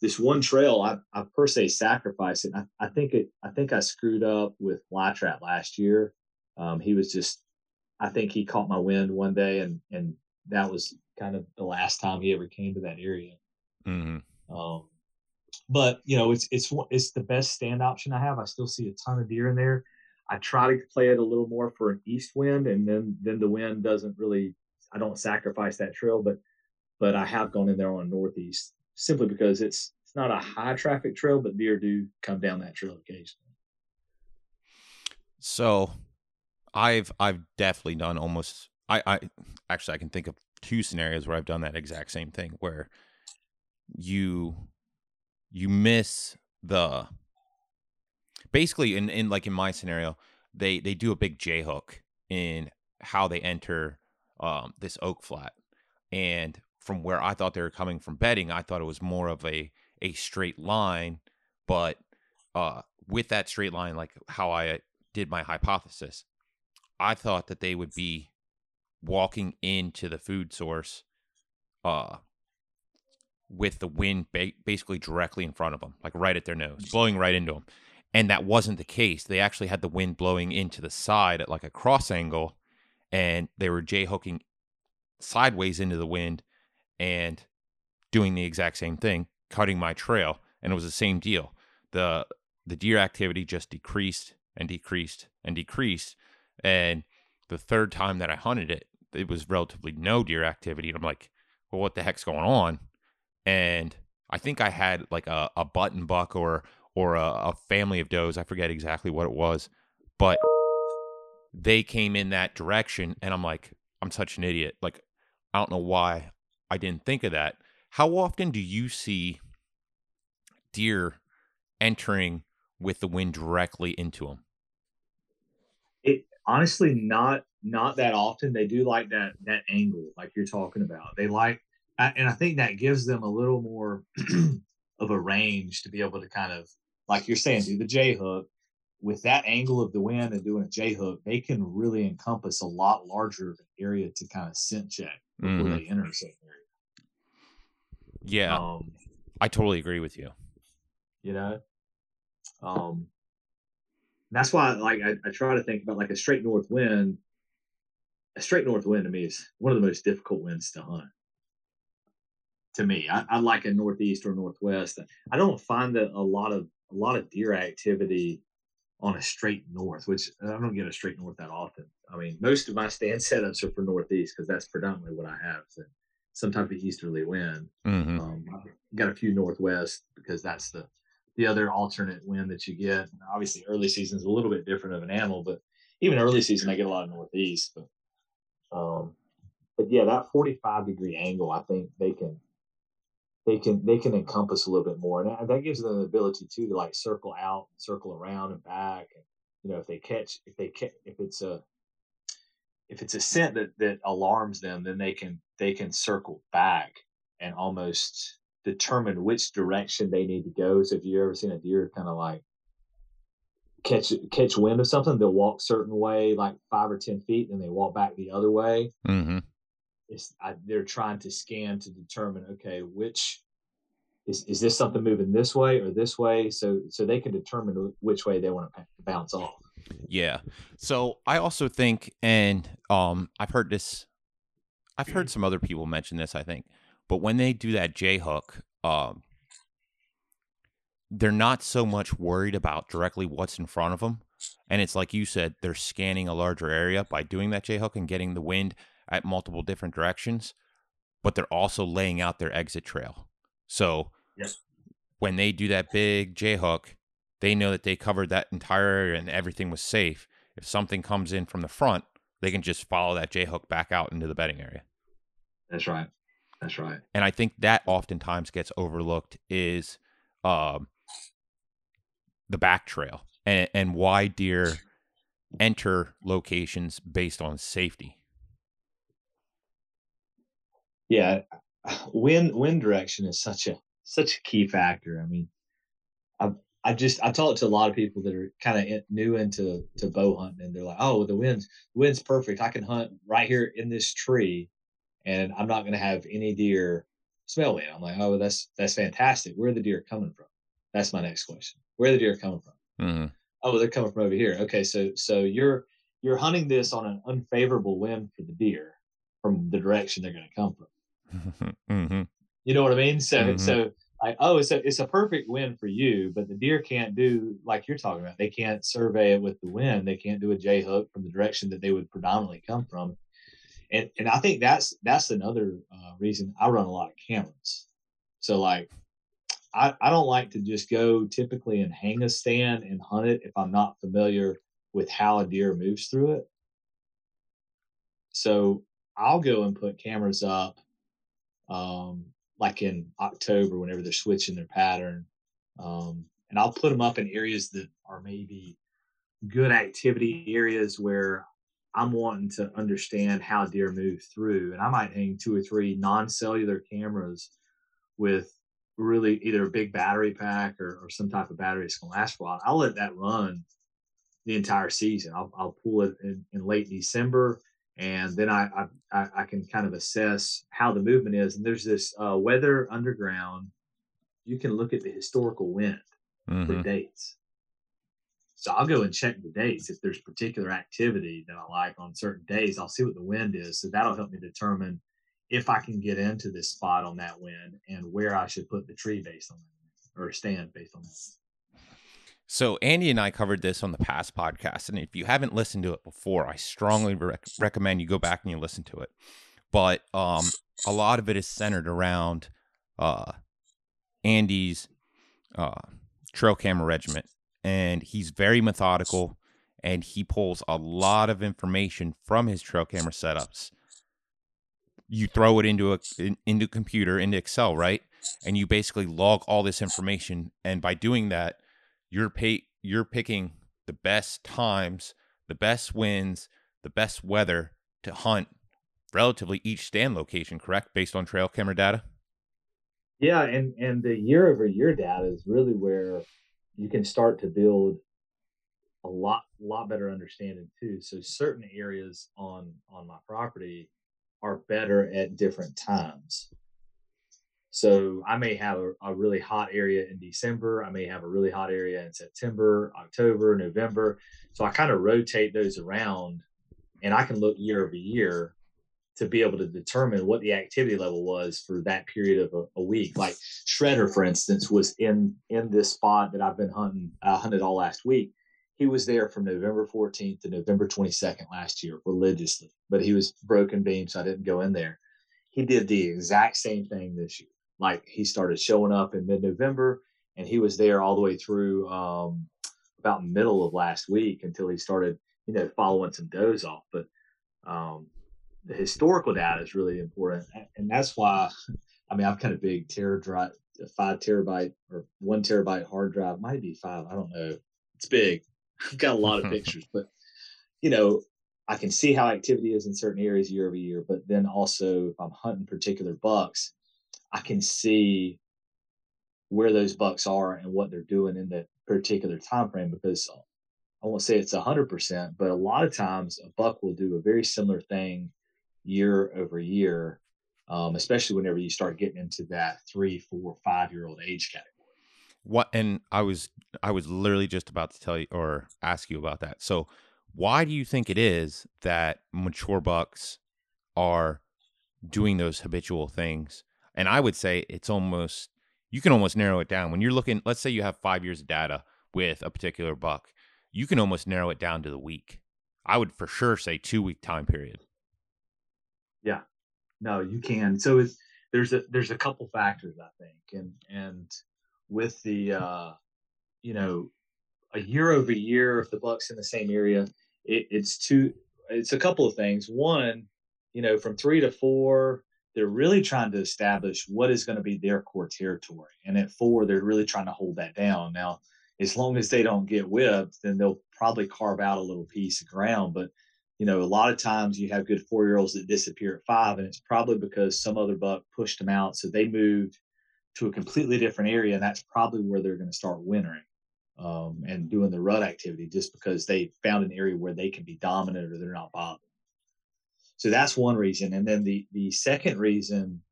this one trail I, I per se sacrificed it. I, I think it I think I screwed up with fly trap last year um, he was just, I think he caught my wind one day, and and that was kind of the last time he ever came to that area. Mm-hmm. Um, but you know, it's it's it's the best stand option I have. I still see a ton of deer in there. I try to play it a little more for an east wind, and then then the wind doesn't really. I don't sacrifice that trail, but but I have gone in there on northeast simply because it's it's not a high traffic trail, but deer do come down that trail occasionally. So I've I've definitely done almost I I actually I can think of two scenarios where I've done that exact same thing where you you miss the basically in, in like in my scenario they they do a big j hook in how they enter um, this oak flat and from where i thought they were coming from bedding i thought it was more of a a straight line but uh with that straight line like how i did my hypothesis I thought that they would be walking into the food source uh with the wind ba- basically directly in front of them, like right at their nose, blowing right into them. And that wasn't the case. They actually had the wind blowing into the side at like a cross angle, and they were j hooking sideways into the wind and doing the exact same thing, cutting my trail. And it was the same deal. The the deer activity just decreased and decreased and decreased and the third time that I hunted it, it was relatively no deer activity. And I'm like, well, what the heck's going on? And I think I had like a, a button buck or or a, a family of does. I forget exactly what it was, but they came in that direction, and I'm like, I'm such an idiot. Like, I don't know why I didn't think of that. How often do you see deer entering with the wind directly into them? It honestly not not that often. They do like that that angle, like you're talking about. They like, and I think that gives them a little more *clears throat* of a range to be able to kind of, like you're saying, do the J hook. With that angle of the wind and doing a J hook, they can really encompass a lot larger of an area to kind of scent check before mm-hmm. they enter a certain area. Yeah, um, I totally agree with you. You know, um, that's why, like, I, I try to think about like a straight north wind. A straight north wind to me is one of the most difficult winds to hunt. To me, I, I like a northeast or northwest. I don't find that a lot of a lot of deer activity on a straight north, which I don't get a straight north that often. I mean, most of my stand setups are for northeast because that's predominantly what I have. So some type of easterly wind. Mm-hmm. Um, I've got a few northwest because that's the the other alternate wind that you get. Obviously, early season is a little bit different of an animal, but even early season, I get a lot of northeast. But, um, but yeah, that 45 degree angle, I think they can they can they can encompass a little bit more, and that gives them the ability too to like circle out, circle around, and back. And, you know, if they catch, if they catch, if it's a if it's a scent that that alarms them, then they can they can circle back and almost determine which direction they need to go. So if you've ever seen a deer kind of like catch catch wind of something, they'll walk certain way, like five or ten feet, and they walk back the other way. Mm-hmm. It's I, they're trying to scan to determine, okay, which is is this something moving this way or this way, so so they can determine which way they want to bounce off. Yeah. So I also think, and um, I've heard this. I've heard some other people mention this. I think but when they do that J hook, um, they're not so much worried about directly what's in front of them. And it's like you said, they're scanning a larger area by doing that J hook and getting the wind at multiple different directions, but they're also laying out their exit trail. So yes. when they do that big J hook, they know that they covered that entire area and everything was safe. If something comes in from the front, they can just follow that J hook back out into the bedding area. That's right. That's right. And I think that oftentimes gets overlooked is um, the back trail and, and why deer enter locations based on safety. Yeah, wind wind direction is such a such a key factor. I mean, I I just I talk to a lot of people that are kind of new into to bow hunting, and they're like, "Oh, the wind's the wind's perfect. I can hunt right here in this tree." and I'm not going to have any deer smell me. I'm like, oh, that's that's fantastic. Where are the deer coming from? That's my next question. Where are the deer coming from? Mm-hmm. Oh, they're coming from over here. Okay, so so you're you're hunting this on an unfavorable wind for the deer from the direction they're going to come from. Mm-hmm. You know what I mean? So mm-hmm. so like oh, it's a it's a perfect win for you, but the deer can't do like you're talking about. They can't survey it with the wind. They can't do a J hook from the direction that they would predominantly come from and and I think that's that's another uh, reason I run a lot of cameras. So like, I I don't like to just go typically and hang a stand and hunt it if I'm not familiar with how a deer moves through it. So I'll go and put cameras up, um, like in October whenever they're switching their pattern, um, and I'll put them up in areas that are maybe good activity areas where I'm wanting to understand how deer move through, and I might hang two or three non-cellular cameras with really either a big battery pack or, or some type of battery that's going to last for a while. I'll let that run the entire season. I'll, I'll pull it in, in, late December, and then I, I, I can kind of assess how the movement is. And there's this uh, weather underground. You can look at the historical wind mm-hmm. for dates. So I'll go and check the dates. If there's particular activity that I like on certain days, I'll see what the wind is. So that'll help me determine if I can get into this spot on that wind and where I should put the tree based on that or stand based on that. So Andy and I covered this on the past podcast, and if you haven't listened to it before, I strongly rec- recommend you go back and you listen to it. But um, a lot of it is centered around uh, Andy's uh, trail camera regiment, and he's very methodical, and he pulls a lot of information from his trail camera setups. You throw it into a in, into computer into Excel, right? And you basically log all this information, and by doing that, you're pay you're picking the best times, the best winds, the best weather to hunt relatively each stand location, correct? Based on trail camera data? Yeah, and and the year over year data is really where you can start to build a lot lot better understanding too. So certain areas on on my property are better at different times. So I may have a, a, really hot area in December. I may have a really hot area in September, October, November. So I kind of rotate those around and I can look year over year to be able to determine what the activity level was for that period of a, a week. Like Shredder, for instance, was in in this spot that I've been hunting, I hunted all last week. He was there from November 14th to November 22nd last year religiously, but he was broken beam, so I didn't go in there. He did the exact same thing this year like he started showing up in mid-November, and he was there all the way through um, about middle of last week until he started, you know, following some does off. But um, the historical data is really important, and that's why. I mean, I've got a big terabyte, five terabyte or one terabyte hard drive. Might be five. I don't know. It's big. *laughs* I've got a lot of *laughs* pictures, but you know, I can see how activity is in certain areas year over year. But then also, if I'm hunting particular bucks, I can see where those bucks are and what they're doing in that particular time frame because I won't say it's hundred percent, but a lot of times a buck will do a very similar thing year over year, um, especially whenever you start getting into that three, four, five year old age category. What and I was I was literally just about to tell you or ask you about that. So why do you think it is that mature bucks are doing those habitual things and I would say it's almost you can almost narrow it down when you're looking. Let's say you have five years of data with a particular buck, you can almost narrow it down to the week. I would for sure say two week time period. Yeah, no, you can. So it's there's a there's a couple factors I think, and and with the uh, you know a year over year, if the buck's in the same area, it, it's two. It's a couple of things. One, you know, from three to four, they're really trying to establish what is going to be their core territory. And at four, they're really trying to hold that down. Now, as long as they don't get whipped, then they'll probably carve out a little piece of ground. But, you know, a lot of times you have good four year olds that disappear at five, and it's probably because some other buck pushed them out. So they moved to a completely different area. And that's probably where they're going to start wintering um, and doing the rut activity just because they found an area where they can be dominant or they're not bothered. So that's one reason. And then the the second reason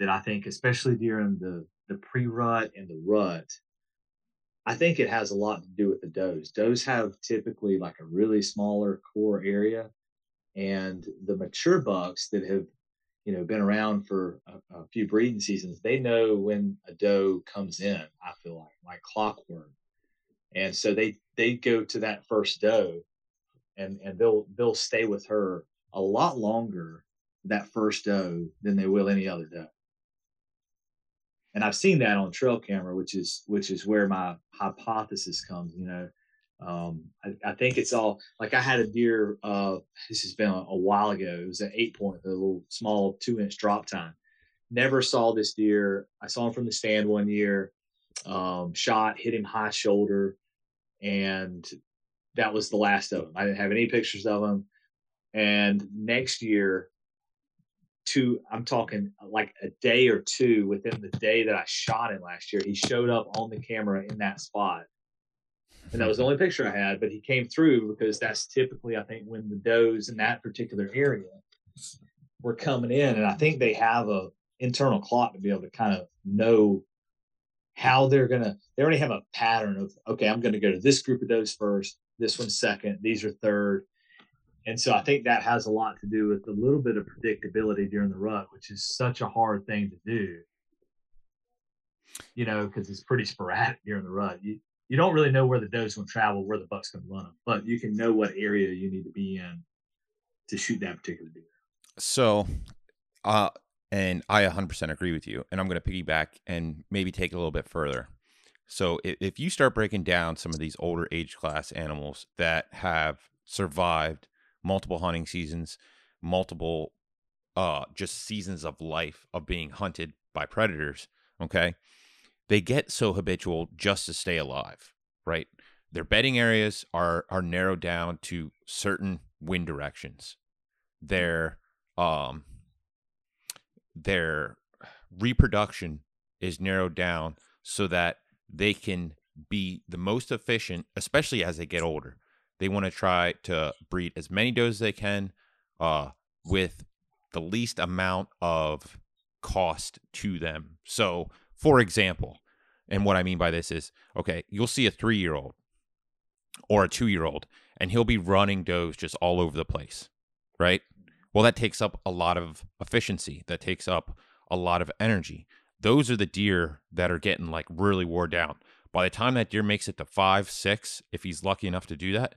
that I think, especially during the the pre rut and the rut, I think it has a lot to do with the does. Does have typically like a really smaller core area, and the mature bucks that have you know been around for a, a, few breeding seasons, they know when a doe comes in. I feel like like clockwork, and so they they go to that first doe, and and they'll they'll stay with her a lot longer that first doe than they will any other doe. And I've seen that on trail camera, which is which is where my hypothesis comes. You know, um, I, I, think it's all like I had a deer. Uh, this has been a, a while ago. It was an eight point, a little small two inch drop tine. Never saw this deer. I saw him from the stand one year. Um, shot, hit him high shoulder, and that was the last of him. I didn't have any pictures of him. And next year, two, I'm talking like a day or two within the day that I shot him last year, he showed up on the camera in that spot. And that was the only picture I had, but he came through because that's typically, I think, when the does in that particular area were coming in. And I think they have a internal clock to be able to kind of know how they're gonna they already have a pattern of okay i'm gonna go to this group of does first this one second these are third and so I think that has a lot to do with a little bit of predictability during the rut, which is such a hard thing to do. You know, because it's pretty sporadic during the rut. You you don't really know where the doe's going to travel, where the buck's going to run them, but you can know what area you need to be in to shoot that particular deer. So, uh, and I 100% agree with you. And I'm going to piggyback and maybe take a little bit further. So, if, if you start breaking down some of these older age class animals that have survived multiple hunting seasons, multiple uh, just seasons of life of being hunted by predators, okay, they get so habitual just to stay alive, right? Their bedding areas are are narrowed down to certain wind directions. Their um their reproduction is narrowed down so that they can be the most efficient, especially as they get older. They want to try to breed as many does as they can uh, with the least amount of cost to them. So, for example, and what I mean by this is okay, you'll see a three year old or a two year old, and he'll be running does just all over the place, right? Well, that takes up a lot of efficiency, that takes up a lot of energy. Those are the deer that are getting like really wore down. By the time that deer makes it to five, six, if he's lucky enough to do that,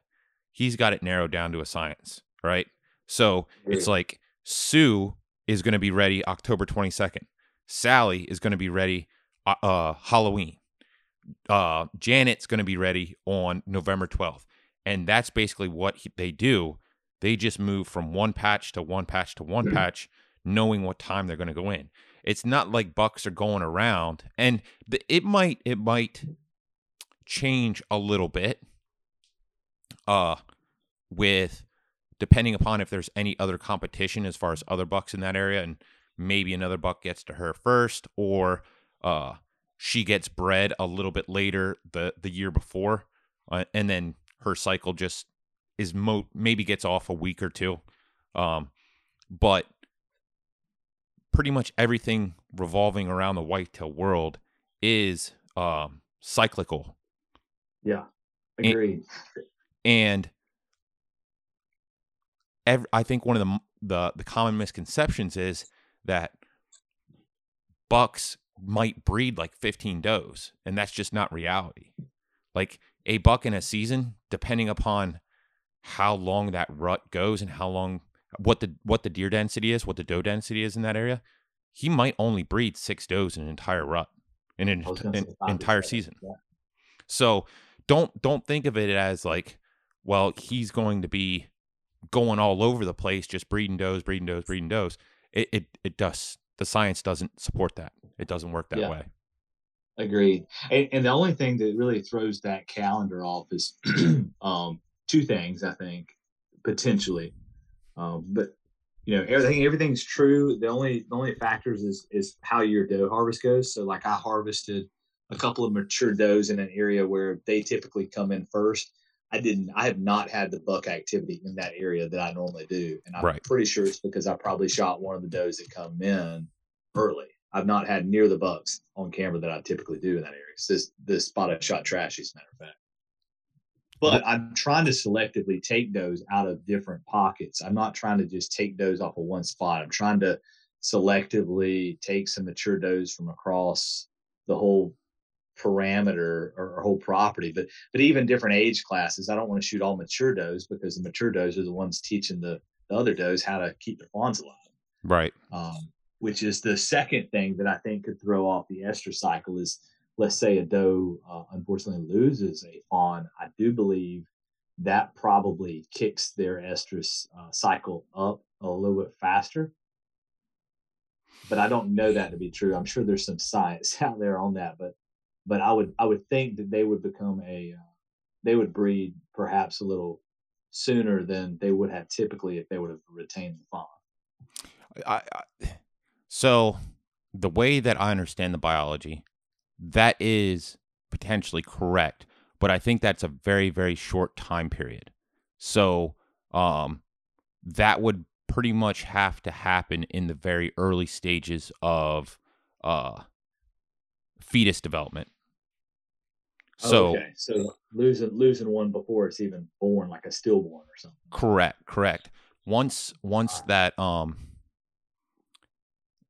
he's got it narrowed down to a science, right? So it's like Sue is going to be ready October 22nd. Sally is going to be ready uh, uh, Halloween. Uh, Janet's going to be ready on November 12th. And that's basically what he, they do. They just move from one patch to one patch to one mm-hmm. patch, knowing what time they're going to go in. It's not like bucks are going around, and it might it might change a little bit, uh, with depending upon if there's any other competition as far as other bucks in that area, and maybe another buck gets to her first, or uh, she gets bred a little bit later the the year before, uh, and then her cycle just is mo- maybe gets off a week or two. Um, but pretty much everything revolving around the whitetail world is um, cyclical. Yeah, agreed. And, and every, I think one of the, the the common misconceptions is that bucks might breed like 15 does, and that's just not reality. Like a buck in a season, depending upon how long that rut goes and how long what the what the deer density is, what the doe density is in that area, he might only breed six does in an entire rut in an, entire season. Yeah. So don't don't think of it as like, well, he's going to be going all over the place, just breeding does, breeding does, breeding does. It it it does the science doesn't support that. It doesn't work that yeah. way. Agreed. And, and, the only thing that really throws that calendar off is *clears throat* um, two things. I think potentially, um, but you know everything everything's true. The only the only factors is is how your doe harvest goes. So like I harvested a couple of mature does in an area where they typically come in first. I didn't. I have not had the buck activity in that area that I normally do, and I'm right. pretty sure it's because I probably shot one of the does that come in early. I've not had near the bucks on camera that I typically do in that area. It's this this spot I shot trashy, as a matter of fact. But I'm trying to selectively take those out of different pockets. I'm not trying to just take those off of one spot. I'm trying to selectively take some mature does from across the whole parameter or, whole property. But but even different age classes, I don't want to shoot all mature does because the mature does are the ones teaching the, the other does how to keep their fawns alive. Right. Um, which is the second thing that I think could throw off the estrus cycle is let's say a doe uh, unfortunately loses a fawn. I do believe that probably kicks their estrus uh, cycle up a little bit faster. But I don't know that to be true. I'm sure there's some science *laughs* out there on that, but but I would I would think that they would become a uh, they would breed perhaps a little sooner than they would have typically if they would have retained the fawn. I, I, so the way that I understand the biology, that is potentially correct, but I think that's a very very short time period. So um, that would pretty much have to happen in the very early stages of uh, fetus development. So, okay. so losing losing one before it's even born, like a stillborn or something. Correct, correct. Once once that um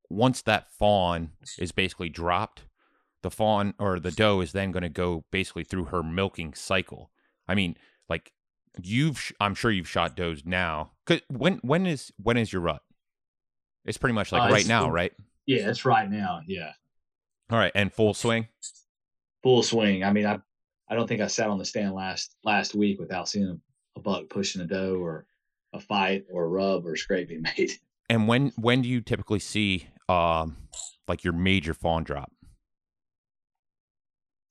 once that fawn is basically dropped, the fawn or the doe is then going to go basically through her milking cycle. I mean, like you've, sh- I'm sure you've shot does now. Cause when when is when is your rut? It's pretty much like Uh, right now, right? Yeah, it's right now. Yeah, All right, and full swing. full swing. I mean, I I don't think I sat on the stand last last week without seeing a, a buck pushing a doe or a fight or a rub or scrape being made. *laughs* And when when do you typically see um like your major fawn drop?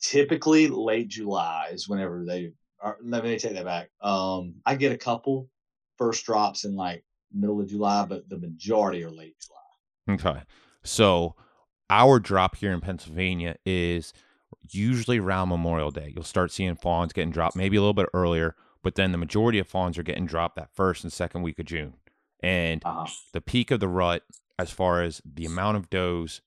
Typically, late July is whenever they. Are, let me take that back. Um, I get a couple first drops in like middle of July, but the majority are late July. Okay. So our drop here in Pennsylvania is usually around Memorial Day. You'll start seeing fawns getting dropped maybe a little bit earlier, but then the majority of fawns are getting dropped that first and second week of June. And Uh-huh. the peak of the rut, as far as the amount of does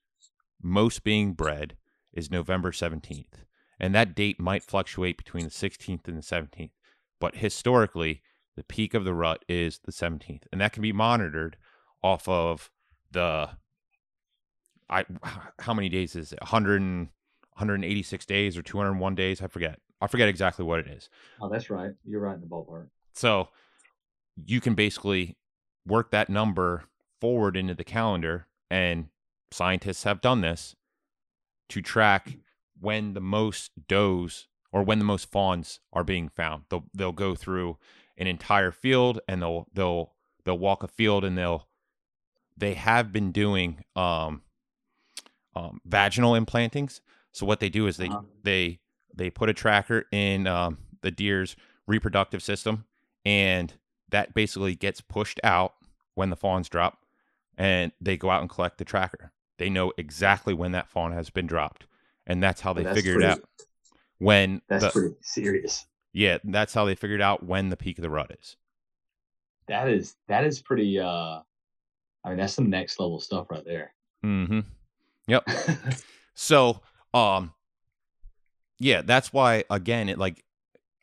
most being bred, is November 17th. And that date might fluctuate between the 16th and the 17th. But historically, the peak of the rut is the 17th. And that can be monitored off of the I *sighs* how many days is it? 100 and, 186 days or 201 days? I forget. I forget exactly what it is. Oh, that's right. You're right in the ballpark. So you can basically work that number forward into the calendar, and scientists have done this to track when the most does or when the most fawns are being found. They'll they'll go through an entire field and they'll they'll they'll walk a field and they'll they have been doing um, um, vaginal implantings. So what they do is they Uh-huh. they they put a tracker in um, the deer's reproductive system, and that basically gets pushed out when the fawns drop, and they go out and collect the tracker. They know exactly when that fawn has been dropped, and that's how they That's figured pretty- out when That's the, pretty serious. yeah that's how they figured out when the peak of the rut is. That is that is pretty. uh I mean, that's some next level stuff right there. Mm-hmm. Yep. So, um, yeah, that's why again, it like,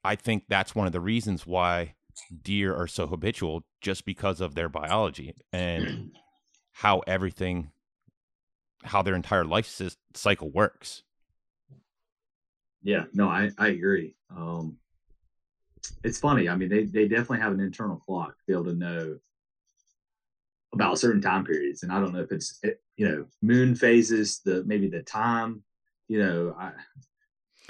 I think that's one of the reasons why deer are so habitual, just because of their biology and *clears throat* how everything, how their entire life cy- cycle works. Yeah, no, I, I agree. Um, it's funny. I mean, they, they definitely have an internal clock to be able to know about certain time periods. And I don't know if it's, it, you know, moon phases, the maybe the time, you know, I,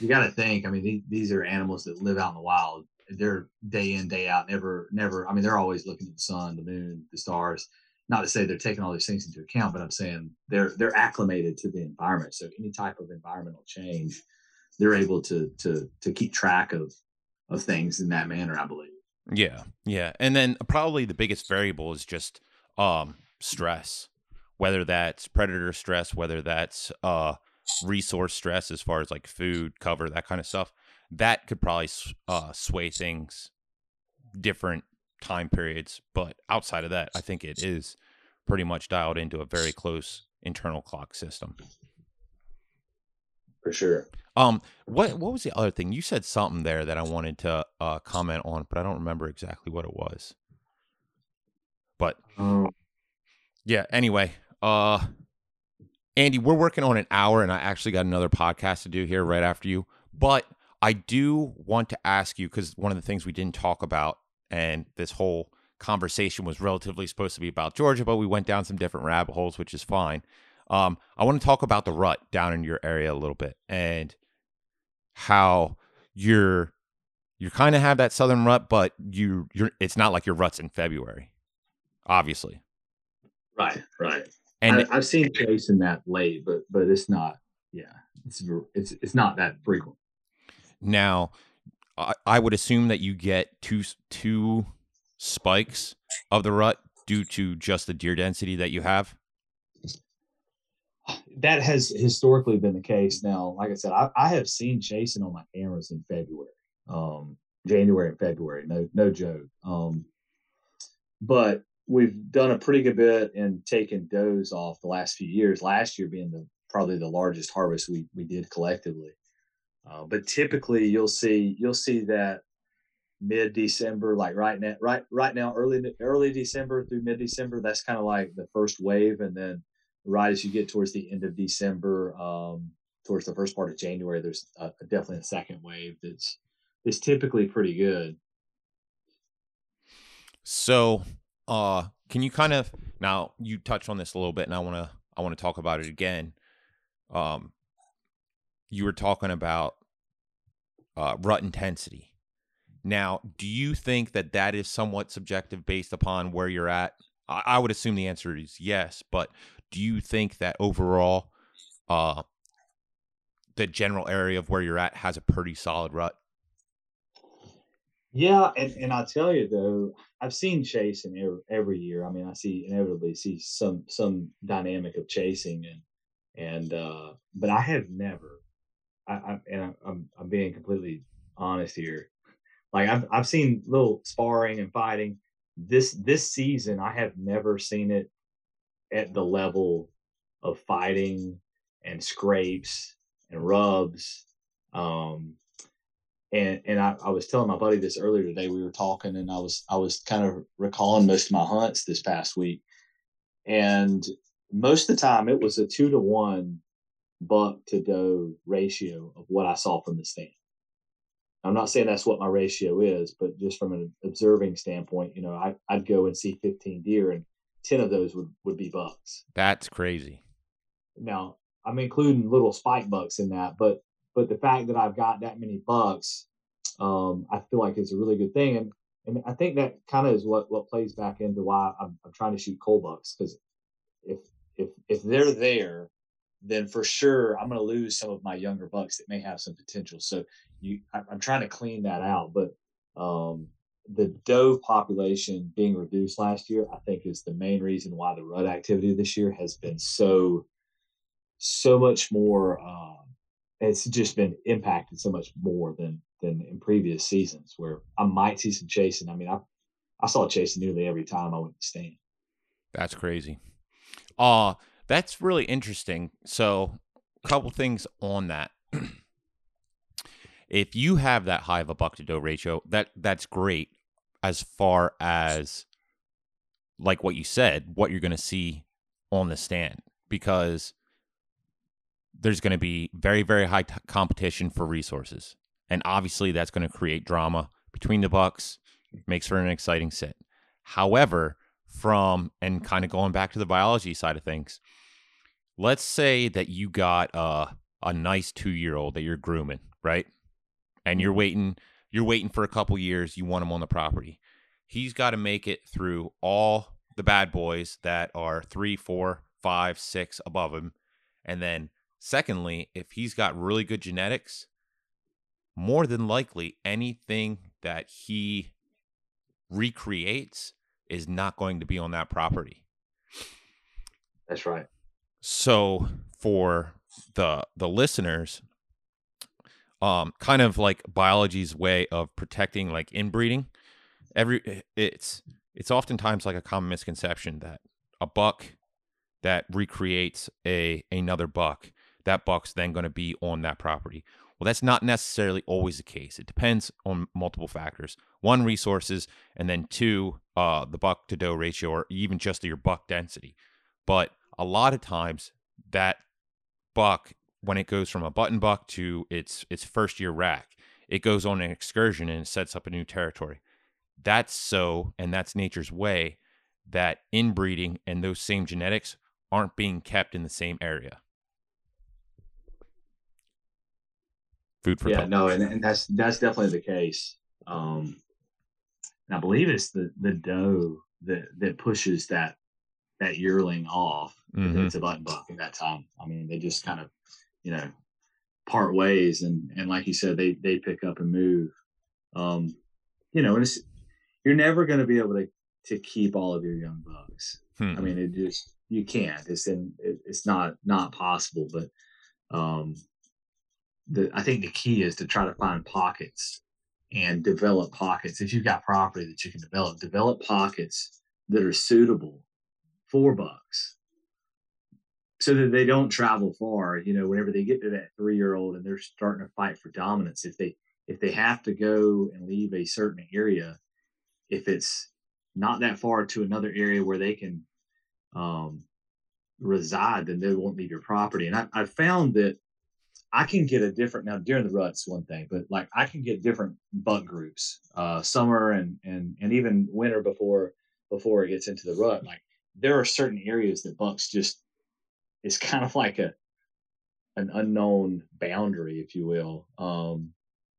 you got to think, I mean, these, these are animals that live out in the wild. They're day in, day out, never, never, I mean, they're always looking at the sun, the moon, the stars. Not to say they're taking all these things into account, but I'm saying they're, they're acclimated to the environment. So any type of environmental change, they're able to to to keep track of of things in that manner i believe Yeah, yeah, and then probably the biggest variable is just um stress, whether that's predator stress, whether that's uh resource stress as far as like food, cover, that kind of stuff. That could probably uh sway things different time periods, but outside of that, I think it is pretty much dialed into a very close internal clock system. for sure Um, what what was the other thing you said? Something there that I wanted to uh comment on, but I don't remember exactly what it was. But um, yeah, anyway, uh, Andy, we're working on an hour, and I actually got another podcast to do here right after you. But I do want to ask you because one of the things we didn't talk about, and this whole conversation was relatively supposed to be about Georgia, but we went down some different rabbit holes, which is fine. Um, I want to talk about the rut down in your area a little bit and how you're you kind of have that southern rut, but you you're it's not like your ruts in February, obviously. right right And I, i've seen chase in that late but but it's not yeah it's it's it's not that frequent now, I, I would assume that you get two two spikes of the rut due to just the deer density that you have. that has historically been the case now like i said i, I have seen chasing on my cameras in february um january and february no no joke um but we've done a pretty good bit in taking does off the last few years last year being the probably the largest harvest we we did collectively uh, but typically you'll see you'll see that mid December, like right now, right right now, early early December through mid December. That's kind of like the first wave, and then right as you get towards the end of December um, towards the first part of January, there's a, definitely a second wave that's is typically pretty good. So, uh, can you kind of now you touched on this a little bit, and I want to I want to talk about it again. Um, you were talking about uh, rut intensity. Now, do you think that that is somewhat subjective based upon where you're at? I, I would assume the answer is yes, but do you think that overall, uh, the general area of where you're at has a pretty solid rut? Yeah, and, and I'll tell you though, I've seen chasing every, every year. I mean, I see inevitably see some some dynamic of chasing and and uh but I have never I, I and I'm I'm being completely honest here. Like I've I've seen little sparring and fighting. This this season I have never seen it at the level of fighting and scrapes and rubs. Um and and I, I was telling my buddy this earlier today. We were talking, and I was I was kind of recalling most of my hunts this past week, and most of the time it was a two to one buck to doe ratio of what I saw from the stand. I'm not saying that's what my ratio is, but just from an observing standpoint, you know, I, I'd go and see 15 deer, and 10 of those would would be bucks. That's crazy. Now I'm including little spike bucks in that, but but the fact that I've got that many bucks, um, I feel like it's a really good thing. And and I think that kind of is what what plays back into why I'm, I'm trying to shoot cull bucks because if if if they're there, then for sure I'm going to lose some of my younger bucks that may have some potential. So you, I, am trying to clean that out. But um, the dove population being reduced last year, I think, is the main reason why the rut activity this year has been so so much more. Uh, it's just been impacted so much more than than in previous seasons where I might see some chasing. I mean, I I saw chasing nearly every time I went to stand. That's crazy. Uh that's really interesting. So, a couple things on that. if you have that high of a buck to doe ratio, that that's great as far as like what you said, what you're going to see on the stand because there's going to be very very high t- competition for resources. And obviously that's going to create drama between the bucks makes for an exciting sit however from and kind of going back to the biology side of things let's say that you got a, a nice two year old that you're grooming right? And you're mm-hmm. waiting you're waiting for a couple years you want him on the property. He's got to make it through all the bad boys that are three four five six above him and then Secondly, if he's got really good genetics, more than likely anything that he recreates is not going to be on that property. That's right. So for the the listeners, um, kind of like biology's way of protecting like inbreeding. Every it's it's oftentimes like a common misconception that a buck that recreates a another buck that buck's then going to be on that property. Well, that's not necessarily always the case. It depends on multiple factors. One, resources, and then two, uh, the buck to doe ratio, or even just your buck density. But a lot of times, that buck, when it goes from a button buck to its its first year rack, it goes on an excursion and sets up a new territory. That's so, and that's nature's way that inbreeding and those same genetics aren't being kept in the same area. Food for yeah thought. no and, and that's that's definitely the case um and i believe it's the the doe that that pushes that that yearling off mm-hmm. it's a button buck at that time i mean they just kind of you know part ways and and like you said they they pick up and move um you know and it's you're never going to be able to to keep all of your young bucks hmm. i mean it just you can't it's in it, it's not not possible but um the I think the key is to try to find pockets and develop pockets. If you've got property that you can develop, develop pockets that are suitable for bucks so that they don't travel far. You know, whenever they get to that three year old and they're starting to fight for dominance, if they if they have to go and leave a certain area, if it's not that far to another area where they can um, reside, then they won't leave your property. And I, I found that I can get a different now during the rut's one thing, but like I can get different buck groups, uh, summer and and and even winter before before it gets into the rut. Like there are certain areas that bucks just it's kind of like a an unknown boundary, if you will. Um,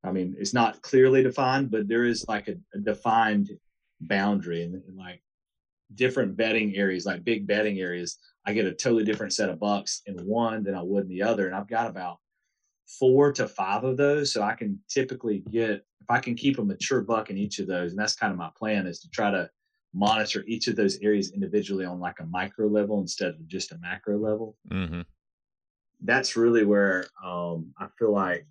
I mean, it's not clearly defined, but there is like a, a defined boundary, and, and like different bedding areas, like big bedding areas, I get a totally different set of bucks in one than I would in the other. And I've got about four to five of those. So I can typically get, if I can keep a mature buck in each of those, and that's kind of my plan is to try to monitor each of those areas individually on like a micro level instead of just a macro level. Mm-hmm. That's really where um, I feel like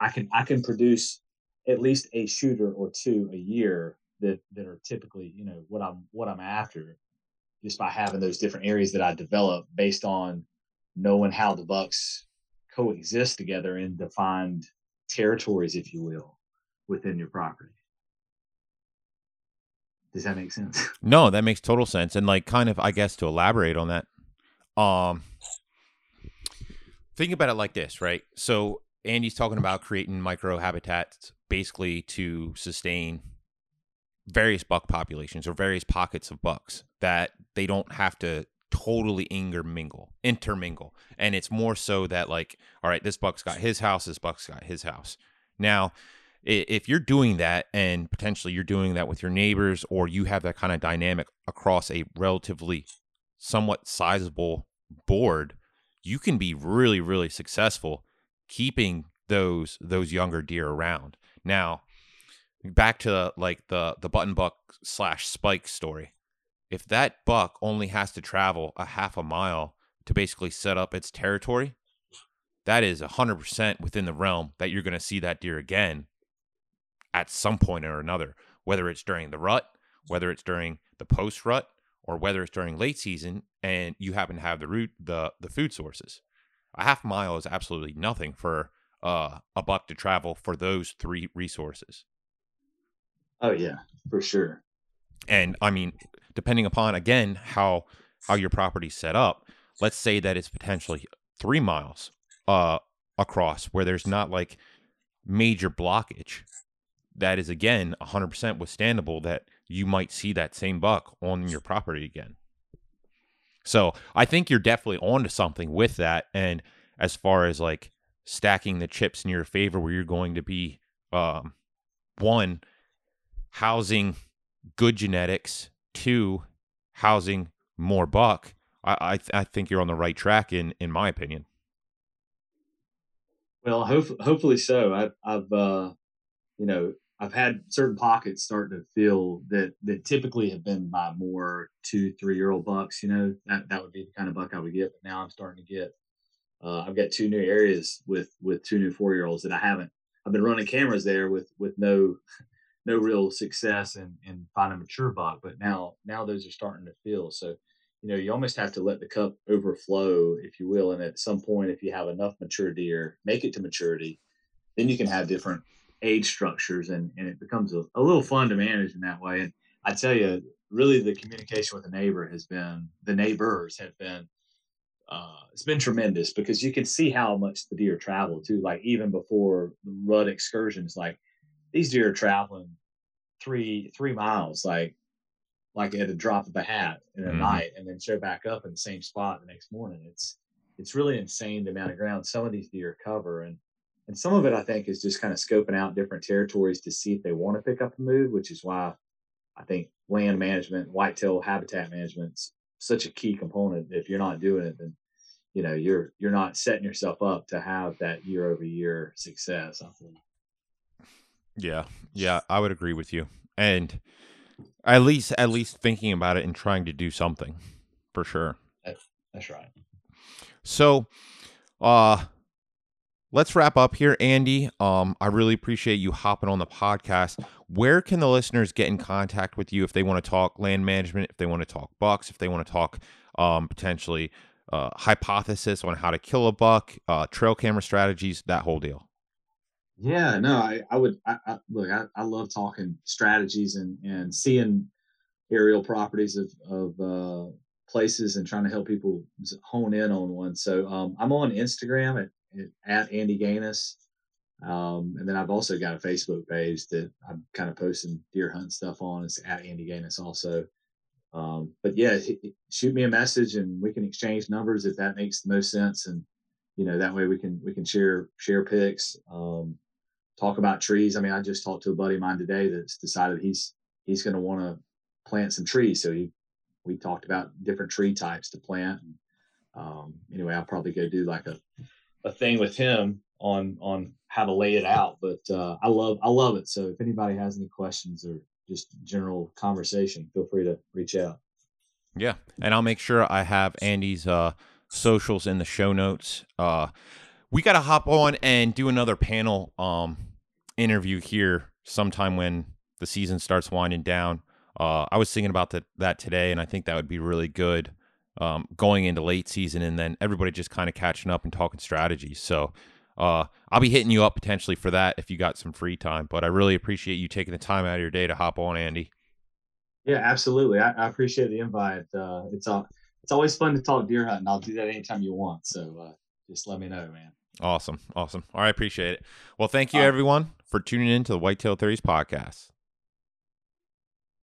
I can I can produce at least a shooter or two a year that that are typically you know what I'm what I'm after just by having those different areas that I develop based on knowing how the bucks coexist together in defined territories, if you will, within your property. Does that make sense? *laughs* No, that makes total sense. And like kind of I guess to elaborate on that, um think about it like this, right? So Andy's talking about creating micro habitats basically to sustain various buck populations or various pockets of bucks that they don't have to totally intermingle intermingle. And it's more so that like all right this buck's got his house this buck's got his house. Now if you're doing that and potentially you're doing that with your neighbors or you have that kind of dynamic across a relatively somewhat sizable board you can be really really successful keeping those those younger deer around. Now back to like the the button buck slash spike story if that buck only has to travel a half a mile to basically set up its territory that is 100% within the realm that you're going to see that deer again at some point or another whether it's during the rut whether it's during the post rut or whether it's during late season and you happen to have the root the the food sources a half mile is absolutely nothing for uh, a buck to travel for those three resources Oh yeah, for sure. And I mean, depending upon again how how your property's set up, let's say that it's potentially three miles uh across where there's not like major blockage. That is again 100% withstandable that you might see that same buck on your property again. So I think you're definitely onto something with that. And as far as like stacking the chips in your favor, where you're going to be um, one housing good genetics to housing more buck, I I, th- I, think you're on the right track in in my opinion. Well, hope, hopefully so. I've I've uh, you know I've had certain pockets starting to feel that that typically have been my more two three year old bucks. You know that that would be the kind of buck I would get. But now I'm starting to get. Uh, I've got two new areas with with two new four year olds that I haven't. I've been running cameras there with with no no real success in, in finding mature buck, but now now those are starting to fill. So, you know, you almost have to let the cup overflow, if you will. And at some point, if you have enough mature deer, make it to maturity, then you can have different age structures and, and it becomes a, a little fun to manage in that way. And I tell you, really the communication with the neighbor has been the neighbors have been uh, it's been tremendous because you can see how much the deer travel too. Like even before the rut excursions, like these deer are traveling three three miles, like like at a drop of a hat in a mm-hmm. night, and then show back up in the same spot the next morning. It's it's really insane the amount of ground some of these deer cover, and and some of it I think is just kind of scoping out different territories to see if they want to pick up a move, which is why I think land management, whitetail habitat management is such a key component. If you're not doing it, then you know you're you're not setting yourself up to have that year over year success. I think. Yeah, yeah, I would agree with you, and at least at least thinking about it and trying to do something for sure. That's right. So, uh, let's wrap up here, Andy. Um, I really appreciate you hopping on the podcast. Where can the listeners get in contact with you if they want to talk land management, if they want to talk bucks, if they want to talk um, potentially uh, hypothesis on how to kill a buck, uh, trail camera strategies, that whole deal? Yeah, no, I, I would I, I, look. I, I love talking strategies and and seeing aerial properties of of uh, places and trying to help people hone in on one. So um, I'm on Instagram at, at Andy Ganas. Um, and then I've also got a Facebook page that I'm kind of posting deer hunt stuff on. It's at Andy Ganas also. Um, but yeah, shoot me a message and we can exchange numbers if that makes the most sense. And you know that way we can we can share share pics, um, talk about trees. I mean, I just talked to a buddy of mine today that's decided he's he's going to want to plant some trees. So he we talked about different tree types to plant. And, um, anyway, I'll probably go do like a a thing with him on on how to lay it out. But uh, I love I love it. So if anybody has any questions or just general conversation, feel free to reach out. Yeah, and I'll make sure I have Andy's uh, socials in the show notes. Uh, we got to hop on and do another panel um, interview here sometime when the season starts winding down. Uh, I was thinking about that that today, and I think that would be really good um, going into late season, and then everybody just kind of catching up and talking strategies. So uh, I'll be hitting you up potentially for that if you got some free time. But I really appreciate you taking the time out of your day to hop on, Andy. Yeah, absolutely. I, I appreciate the invite. Uh, it's all it's always fun to talk deer hunting. I'll do that anytime you want. So uh, just let me know, man. Awesome, awesome. All right, appreciate it. Well, thank you everyone for tuning in to the Whitetail Theories podcast.